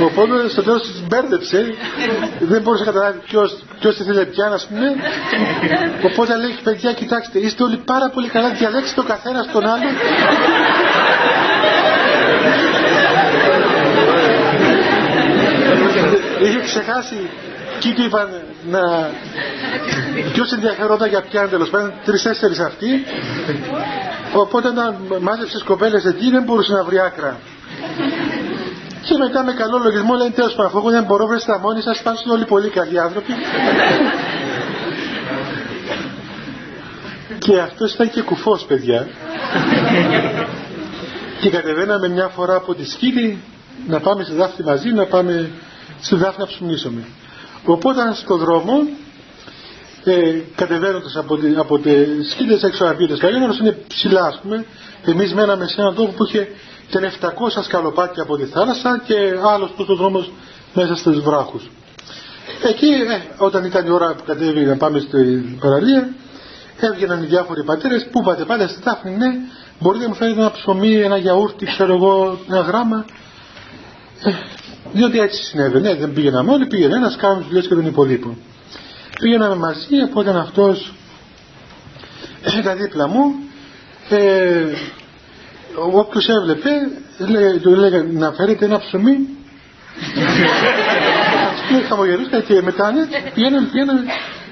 Οπότε στο τέλος της μπέρδεψε. Δεν μπορούσε να καταλάβει ποιος, ποιος τη θέλει πια να πούμε. Οπότε λέει παιδιά κοιτάξτε είστε όλοι πάρα πολύ καλά διαλέξτε το καθένα στον άλλο είχε ξεχάσει. Και του είπαν να ποιος ενδιαφερόταν για ποιαν τέλος πάντων τρεις-τέσσερις αυτοί. Οπότε όταν μάζεψες κοπέλες εκεί δεν μπορούσε να βρει άκρα. Και μετά με καλό λογισμό λέει τέλος πάντων αφού δεν μπορώ βρέστε μόνοι σας πάντως όλοι πολύ καλοί άνθρωποι. Και αυτός ήταν και κουφός παιδιά. Και κατεβαίναμε μια φορά από τη σκήτη να πάμε στη δάφτη μαζί να πάμε στη δάφτη να ψουμνήσουμε οπότε στον δρόμο ε, κατεβαίνοντας από, τη, από τις σκήτες έξω από τις είναι ψηλά ας πούμε εμείς μέναμε σε έναν τόπο που είχε και 700 σκαλοπάτια από τη θάλασσα και άλλος τόσο δρόμος μέσα στους βράχους. Εκεί ε, όταν ήταν η ώρα που κατέβη να πάμε στην παραλία έβγαιναν οι διάφοροι πατέρες που πάτε πάλι στη Δάφνη ναι μπορείτε να μου φέρετε ένα ψωμί, ένα γιαούρτι ξέρω εγώ ένα γράμμα ε, διότι έτσι συνέβαινε, δεν πήγαιναμε όλοι, πήγαινε ένας, κάναμε τις δουλειές και των υπολείπων. Πήγαιναμε μαζί, οπότε αυτός ήταν δίπλα μου, ε, όποιος έβλεπε, λέει, του έλεγε να φέρετε ένα ψωμί. και χαμογελούσαν και μετά ναι, πηγαίναμε, πηγαίναμε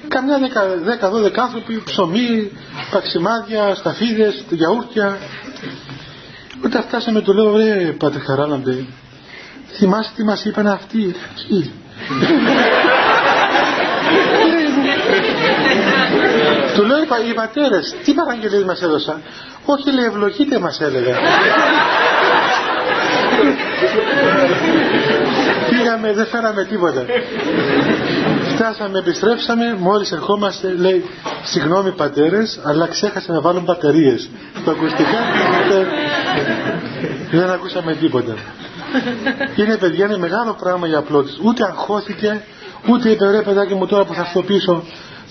καμιά δέκα-δώδεκα άνθρωποι, ψωμί, παξιμάδια, σταφίδες, γιαούρτια. Όταν φτάσαμε το λέω, ρε πάτε χαράλαντε, Θυμάσαι τι μας είπαν αυτοί. Τι. Του λέω οι πατέρες, τι παραγγελίες μας έδωσαν; Όχι λέει ευλογείτε μας έλεγα. Πήγαμε, δεν φέραμε τίποτα. Φτάσαμε, επιστρέψαμε, μόλις ερχόμαστε, λέει, συγγνώμη πατέρες, αλλά ξέχασα να βάλουν μπαταρίες. Το ακουστικά δεν ακούσαμε τίποτα. Είναι παιδιά, είναι μεγάλο πράγμα για απλότητα. Ούτε αγχώθηκε, ούτε είπε ρε παιδάκι μου τώρα που θα έρθω πίσω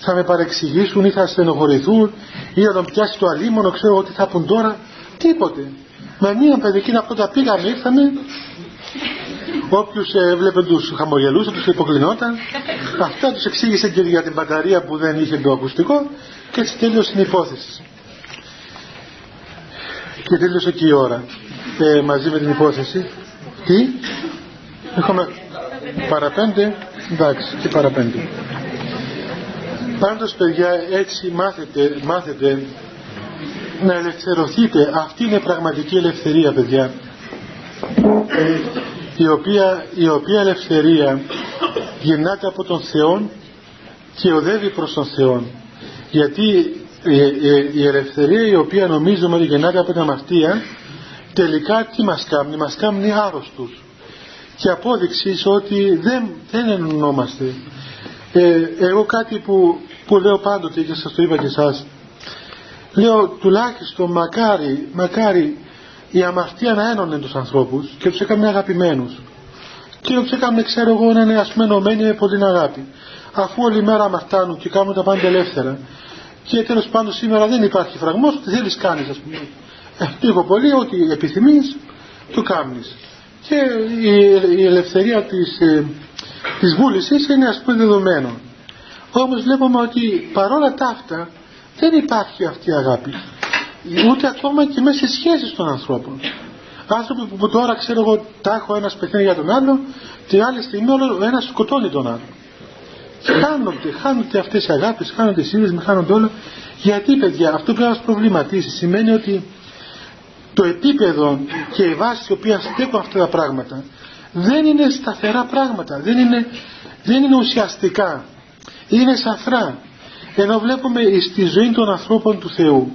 θα με παρεξηγήσουν ή θα στενοχωρηθούν ή θα τον πιάσει το αλίμονο, ξέρω εγώ τι θα πούν τώρα. Τίποτε. Με μία παιδική από τα πήγαμε, ήρθαμε. Όποιους έβλεπε τους χαμογελούσε, τους υποκλεινόταν. Αυτά τους εξήγησε και για την μπαταρία που δεν είχε το ακουστικό και έτσι τέλειωσε την υπόθεση. Και τέλειωσε και η ώρα ε, μαζί με την υπόθεση. Τι; Έχουμε... παραπέντε; Εντάξει και παραπέντε. Πάντως παιδιά έτσι μάθετε, μάθετε να ελευθερωθείτε. Αυτή είναι πραγματική ελευθερία παιδιά. Η οποία, η οποία ελευθερία γυρνάται από τον Θεό και οδεύει προς τον Θεό γιατί η, ελευθερία η οποία νομίζουμε ότι γεννάται από την αμαρτία τελικά τι μας κάνει, μας κάνει άρρωστους. Και απόδειξη ότι δεν, δεν ενωνόμαστε ε, εγώ κάτι που, που λέω πάντοτε και σας το είπα και εσάς λέω τουλάχιστον μακάρι, μακάρι η αμαρτία να ένωνε τους ανθρώπους και τους έκανε αγαπημένους. Και τους έκανε ξέρω εγώ να είναι ασμένωμένοι με πολύ αγάπη. Αφού όλη μέρα αμαρτάνουν και κάνουν τα πάντα ελεύθερα. Και τέλος πάντων σήμερα δεν υπάρχει φραγμός τις θέλεις κάνεις ας πούμε. ε, λίγο πολύ ότι επιθυμείς το κάνεις. Και η, ελευθερία της, ε, της βούλησης είναι ας πούμε δεδομένο. Όμως βλέπουμε ότι παρόλα τα αυτά δεν υπάρχει αυτή η αγάπη. Ούτε ακόμα και μέσα σε σχέσεις των ανθρώπων. Άνθρωποι που τώρα ξέρω εγώ τα έχω ένας παιχνίδι για τον άλλο την άλλη στιγμή ο ένας σκοτώνει τον άλλο. Χάνονται, χάνονται αυτές οι αγάπες χάνονται οι σύνδεσμοι, χάνονται όλα. Γιατί παιδιά αυτό πρέπει να μας προβληματίσει. Σημαίνει ότι το επίπεδο και η βάση η οποία στέκουν αυτά τα πράγματα δεν είναι σταθερά πράγματα δεν είναι, δεν είναι ουσιαστικά. Είναι σαφρά. Ενώ βλέπουμε στη ζωή των ανθρώπων του Θεού.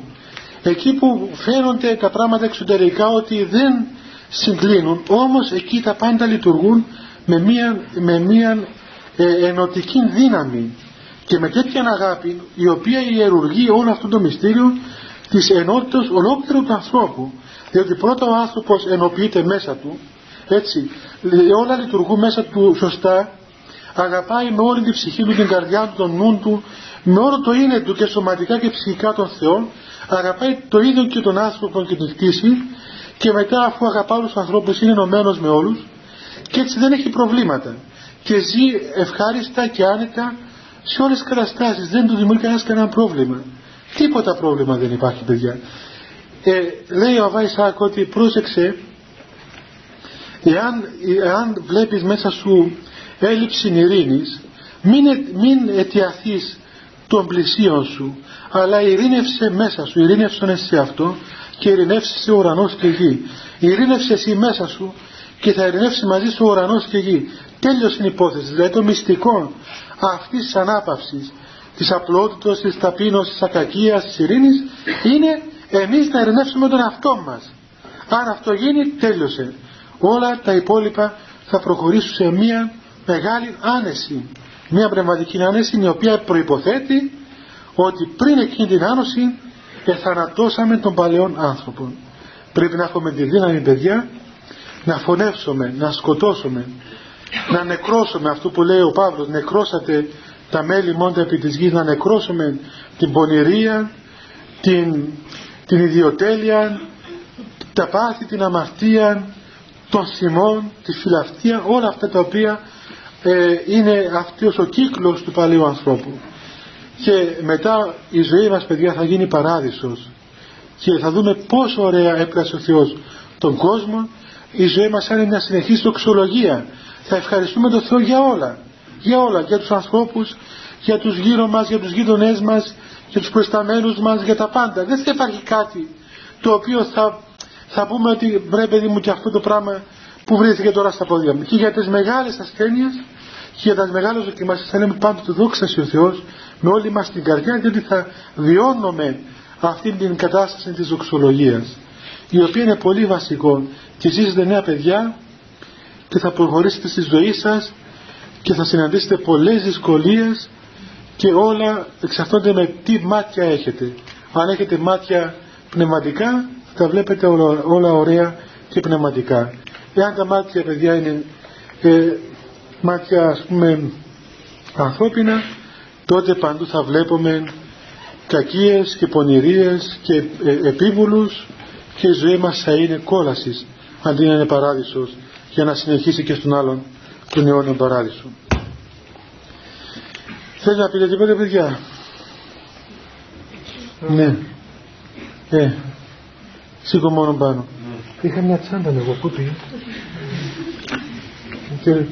Εκεί που φαίνονται τα πράγματα εξωτερικά ότι δεν συγκλίνουν όμως εκεί τα πάντα λειτουργούν με μία, με μία ε, ενωτική δύναμη και με τέτοια αγάπη η οποία ιερουργεί όλο αυτό το μυστήριο της ενότητας ολόκληρου του ανθρώπου διότι πρώτα ο άνθρωπος ενοποιείται μέσα του έτσι όλα λειτουργούν μέσα του σωστά αγαπάει με όλη την ψυχή του, την καρδιά του, τον νου του με όλο το είναι του και σωματικά και ψυχικά τον Θεό αγαπάει το ίδιο και τον άνθρωπο και την κτήση και μετά αφού αγαπά όλους τους ανθρώπους είναι ενωμένος με όλους και έτσι δεν έχει προβλήματα και ζει ευχάριστα και άνετα σε όλες τις καταστάσεις. Δεν του δημιουργεί κανένας κανένα πρόβλημα. Τίποτα πρόβλημα δεν υπάρχει παιδιά ε, λέει ο Αβάης ότι πρόσεξε εάν, εάν βλέπεις μέσα σου έλλειψη ειρήνης μην, μην αιτιαθείς των πλησίων σου αλλά ειρήνευσε μέσα σου ειρήνευσον εσύ αυτό και ειρηνεύσεις ο ουρανός και γη. Ειρήνευσε εσύ μέσα σου και θα ειρηνεύσει μαζί σου ο ουρανός και γη. Τέλειωσε η υπόθεση. Δηλαδή το μυστικό αυτής της ανάπαυσης της απλότητας, της ταπείνωσης, της ακακίας, της ειρήνης είναι εμείς να ειρηνεύσουμε τον εαυτό μας. Αν αυτό γίνει τέλειωσε. Όλα τα υπόλοιπα θα προχωρήσουν σε μια μεγάλη άνεση. Μια πνευματική άνεση η οποία προϋποθέτει ότι πριν εκείνη την άνωση εθανατώσαμε τον παλαιόν άνθρωπο. Πρέπει να έχουμε τη δύναμη παιδιά να φωνεύσουμε, να σκοτώσουμε να νεκρώσουμε αυτό που λέει ο Παύλος νεκρώσατε τα μέλη μόντα επί της γης να νεκρώσουμε την πονηρία την, την ιδιοτέλεια τα πάθη, την αμαρτία των θυμών, τη φιλαυτία όλα αυτά τα οποία ε, είναι αυτός ο κύκλος του παλαιού ανθρώπου. Και μετά η ζωή μας παιδιά θα γίνει παράδεισος. Και θα δούμε πόσο ωραία έπλασε ο Θεός τον κόσμο. Η ζωή μας είναι μια συνεχής τοξολογία θα ευχαριστούμε τον Θεό για όλα. Για όλα, για τους ανθρώπους για τους γύρω μας, για τους γείτονές μας για τους προσταμένους μας, για τα πάντα. Δεν θα υπάρχει κάτι το οποίο θα, θα πούμε ότι βρε παιδί μου και αυτό το πράγμα που βρίσκεται τώρα στα πόδια μου. Και για τις μεγάλες ασθένειες και για τις μεγάλες δοκιμασίες θα λέμε πάντοτε δόξα ο Θεός με όλη μας την καρδιά γιατί θα βιώνουμε αυτή την κατάσταση της δοξολογίας η οποία είναι πολύ βασικό και ζήσετε νέα παιδιά και θα προχωρήσετε στη ζωή σας και θα συναντήσετε πολλές δυσκολίες και όλα εξαρτώνται με τι μάτια έχετε αν έχετε μάτια πνευματικά θα βλέπετε όλα, όλα ωραία και πνευματικά εάν τα μάτια παιδιά είναι ε, μάτια ας πούμε ανθρώπινα τότε παντού θα βλέπουμε κακίες και πονηρίες και ε, επίβουλους και η ζωή μας θα είναι κόλασης αντί να είναι παράδεισος για να συνεχίσει και στον άλλον τον αιώνιο παράδεισο. Θες να πείτε τίποτα παιδιά; Ναι. Ε, σήκω μόνο πάνω. Είχα μια τσάντα εγώ, πού πήγε. Και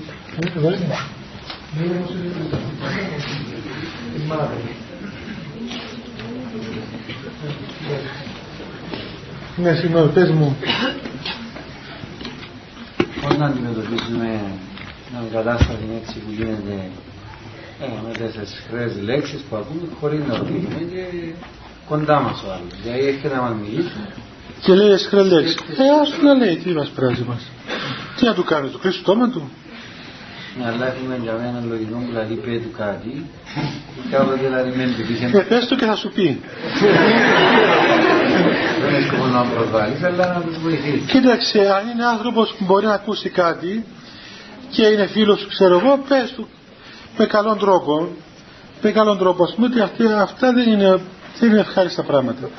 Ναι, συγγνώμη, πες μου. Πώς να αντιμετωπίσουμε μια κατάσταση έτσι που γίνεται ε, με τέσσερις χρέες λέξεις που ακούμε χωρίς να ρωτήσουμε και κοντά μας ο άλλος. Δηλαδή έρχεται να μας μιλήσει. Και λέει εσχρέ λέξεις. Ε, ας να λέει, τι μας πράζει μας. Τι να του κάνεις, του κλείσει το στόμα του. Ναι, αλλά έχουμε για μένα λογικό που δηλαδή πει του κάτι. Κάποτε δηλαδή μένει του πίσω. Ε, πες το και θα σου πει. Δεν έχει σκοπό να προβάλλεις, αλλά να τους βοηθήσεις. Κοίταξε, αν είναι άνθρωπος που μπορεί να ακούσει κάτι και είναι φίλος σου, ξέρω εγώ, πες του με καλόν τρόπο, με καλόν τρόπο, ας πούμε ότι αυτά, αυτά δεν, είναι, δεν είναι ευχάριστα πράγματα.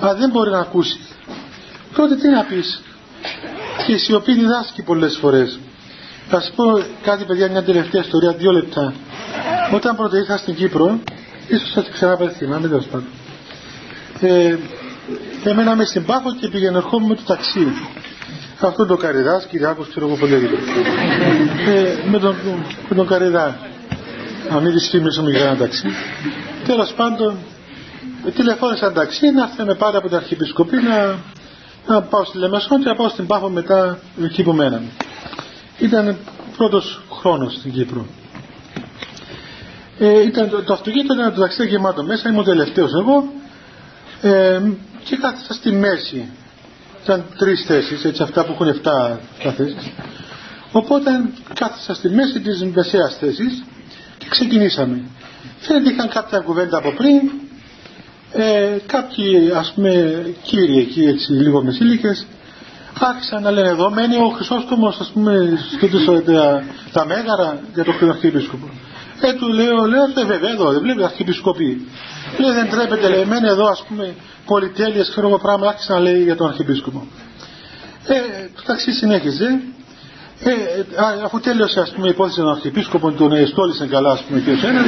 Αν δεν μπορεί να ακούσει, τότε τι να πεις; Και η σιωπή διδάσκει πολλές φορές. Θα σου πω κάτι παιδιά, μια τελευταία ιστορία, δύο λεπτά. Όταν πρώτα ήρθα στην Κύπρο, ίσως θα ξανά πες θυμάμαι, τέλος πάντων. Ε, εμένα μες στην Πάφο και πήγαινε ερχόμουν με το ταξί. Αυτό το Καριδάς, Κυριάκος, ξέρω εγώ πολύ ε, με, τον, με τον Καριδά να μην της φήμης μου για ένα ταξί. Τέλος πάντων, τηλεφώνησα ένα ταξί να έρθει με πάρει από την Αρχιεπισκοπή να, να πάω στη Λεμεσόν και να πάω στην Πάφο μετά εκεί που μέναμε. Ήταν πρώτος χρόνος στην Κύπρο. Ε, ήταν, το, το αυτοκίνητο ήταν το ταξίδι γεμάτο μέσα, ήμουν τελευταίος εγώ ε, και κάθισα στη μέση. Ήταν τρεις θέσεις, έτσι αυτά που έχουν 7 θέσεις. Οπότε κάθισα στη μέση της μεσαίας θέσης και ξεκινήσαμε. Φαίνεται είχαν κάποια κουβέντα από πριν, ε, κάποιοι ας πούμε κύριοι εκεί έτσι λίγο μεσήλικες άρχισαν να λένε εδώ μένει ο Χρυσόστομος ας πούμε στο τα, τα μέγαρα για τον Αρχιεπίσκοπο. Ε, του λέω, λέω, ε, βέβαια εδώ, δεν βλέπει Αρχιεπισκοπή. Λέει, δεν τρέπεται, λέει, μένει εδώ ας πούμε πολυτέλειες, ξέρω εγώ πράγμα, άρχισαν να λέει για τον Αρχιεπίσκοπο. Ε, το ταξί συνέχιζε ε, αφού τέλειωσε ας πούμε η υπόθεση των αρχιεπίσκοπων τον εστόλησαν καλά ας πούμε και εσένα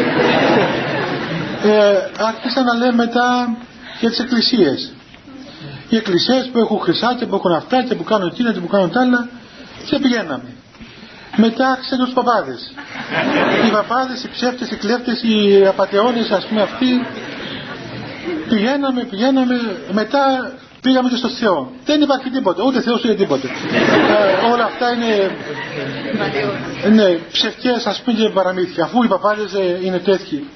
ε, άρχισαν να λέμε μετά για τις εκκλησίες. Οι εκκλησίες που έχουν χρυσάκια που έχουν αυτά και που κάνουν εκείνα και που κάνουν τα άλλα και πηγαίναμε. Μετά άρχισαν τους παπάδες. Οι παπάδες, οι ψεύτες, οι κλέφτες οι απατεώνες ας πούμε αυτοί πηγαίναμε, πηγαίναμε. Μετά πήγαμε και στο Θεό. Δεν υπάρχει τίποτα, ούτε Θεός ούτε τίποτα. ε, όλα αυτά είναι, είναι ψευκές ας πούμε και παραμύθια, αφού οι παπάδες ε, είναι τέτοιοι.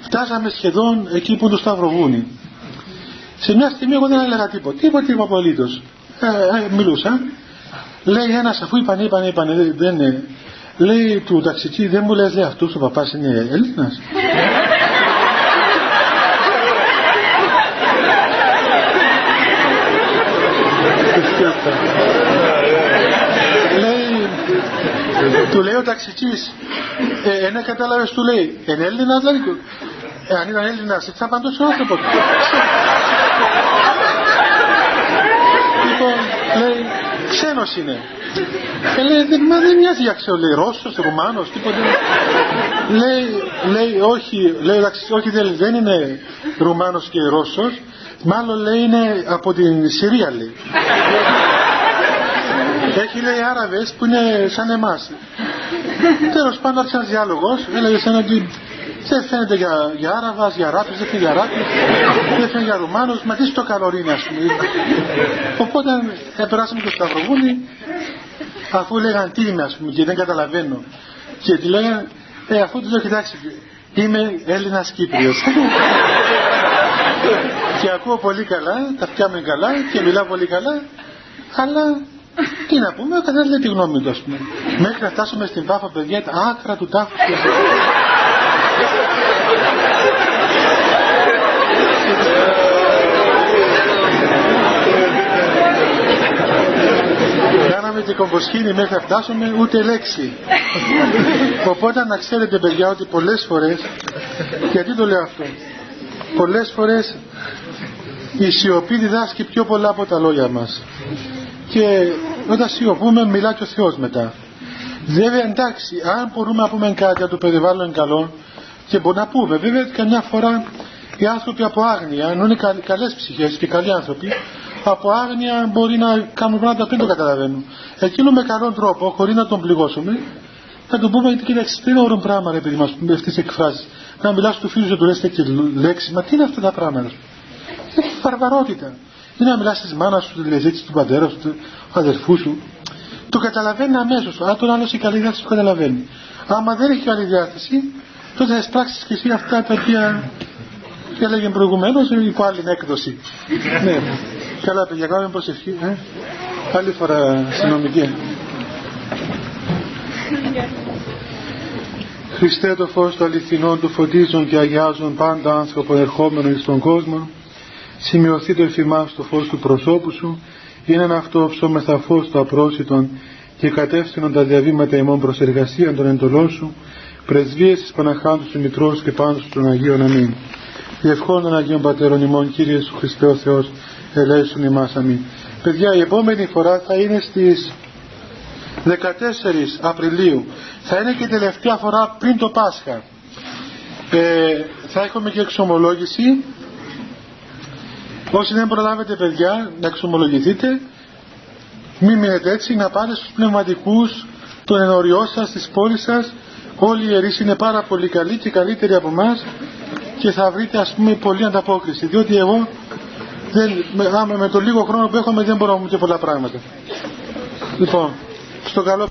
Φτάσαμε σχεδόν εκεί που είναι το Σταυροβούνι. Σε μια στιγμή εγώ δεν έλεγα τίποτα, τίποτα τίποτα απολύτως. Ε, ε, μιλούσα. Λέει ένας αφού είπαν, είπαν, είπαν, δεν είναι. Λέει του ταξιτζή, δεν μου λες λέει αυτός ο παπάς είναι Έλληνας. λέει, του λέει ο ταξιτής, ε, ένα κατάλαβες του λέει, είναι Έλληνας δηλαδή, ε, αν ήταν Έλληνας, θα παντός ο άνθρωπος. λοιπόν, λέει, ξένος είναι. Και λέει, δεν, μα δεν μοιάζει για ξέρω, λέει, Ρώσος, Ρουμάνος, τίποτα. λέει, λέει, όχι, λέει, όχι δεν, δεν είναι Ρουμάνος και Ρώσος, Μάλλον λέει είναι από την Συρία λέει. Έχει λέει Άραβες που είναι σαν εμάς. Τέλος πάντων άρχισε ένας διάλογος, έλεγε σαν ότι δεν φαίνεται για, για Άραβας, για Ράπης, δεν φαίνεται για Ράπης, δεν φαίνεται για Ρουμάνος, μα τι στο καλό είναι ας πούμε. Οπότε περάσαμε το Σταυροβούνι, αφού λέγαν τι είμαι ας πούμε και δεν καταλαβαίνω. Και τη λέγανε, ε αφού τους λέω κοιτάξτε, είμαι Έλληνας Κύπριος και ακούω πολύ καλά, τα φτιάμε καλά και μιλάω πολύ καλά, αλλά τι να πούμε, ο καθένας λέει τη γνώμη του, ας πούμε. Μέχρι να φτάσουμε στην πάφα, παιδιά, τα άκρα του τάφου. Κάναμε την κομποσχήνη μέχρι να φτάσουμε ούτε λέξη. Οπότε να ξέρετε παιδιά ότι πολλές φορές, γιατί το λέω αυτό, πολλές φορές η σιωπή διδάσκει πιο πολλά από τα λόγια μας και όταν σιωπούμε μιλά και ο Θεός μετά βέβαια εντάξει αν μπορούμε να πούμε κάτι από το περιβάλλον καλό και μπορούμε να πούμε βέβαια καμιά φορά οι άνθρωποι από άγνοια ενώ είναι καλές ψυχές και καλοί άνθρωποι από άγνοια μπορεί να κάνουν πράγματα που δεν το καταλαβαίνουν εκείνο με καλό τρόπο χωρίς να τον πληγώσουμε να του πούμε γιατί κοιτάξτε, δεν είναι όρο πράγμα, ρε παιδί μας, με αυτές τις εκφράσεις. Να μιλάς του φίλου, να του λες τέτοιε λέξει, μα τι είναι αυτά τα πράγματα. Είναι βαρβαρότητα. Ή να μιλάς της μάνας σου, τη έτσι του πατέρας σου, του αδερφού σου. Το καταλαβαίνει αμέσως. Αν τον άλλος η καλή διάθεση το καταλαβαίνει. Άμα δεν έχει καλή διάθεση, τότε θα εισπράξει και εσύ αυτά τα οποία έλεγε προηγουμένως υπό άλλη έκδοση. ναι. Καλά, παιδιά, κάνουμε προσευχή. Ε; Άλλη φορά συνομική. Χριστέ το φως του αληθινών του φωτίζουν και αγιάζουν πάντα άνθρωπο ερχόμενο στον κόσμο σημειωθεί το εφημάς το φως του προσώπου σου είναι αυτό ψώμεθα φως του απρόσιτον και κατεύθυνον τα διαβήματα ημών προς εργασία των εντολών σου πρεσβείες της Παναχάντου του Μητρός και πάντως των Αγίων Αμήν Διευχών των Αγίων Πατέρων ημών Κύριε Σου Χριστέ ο Θεός ελέησον ημάς Αμήν. Παιδιά η επόμενη φορά θα είναι στις 14 Απριλίου. Θα είναι και η τελευταία φορά πριν το Πάσχα. Ε, θα έχουμε και εξομολόγηση. Όσοι δεν προλάβετε παιδιά να εξομολογηθείτε. Μην μείνετε έτσι να πάτε στους πνευματικούς των ενωριών σας, στις πόλεις σας. Όλοι οι ιερείς είναι πάρα πολύ καλοί και καλύτεροι από εμάς και θα βρείτε ας πούμε πολλή ανταπόκριση διότι εγώ δεν, με, με το λίγο χρόνο που έχουμε δεν μπορώ να μου και πολλά πράγματα. Λοιπόν στο καλό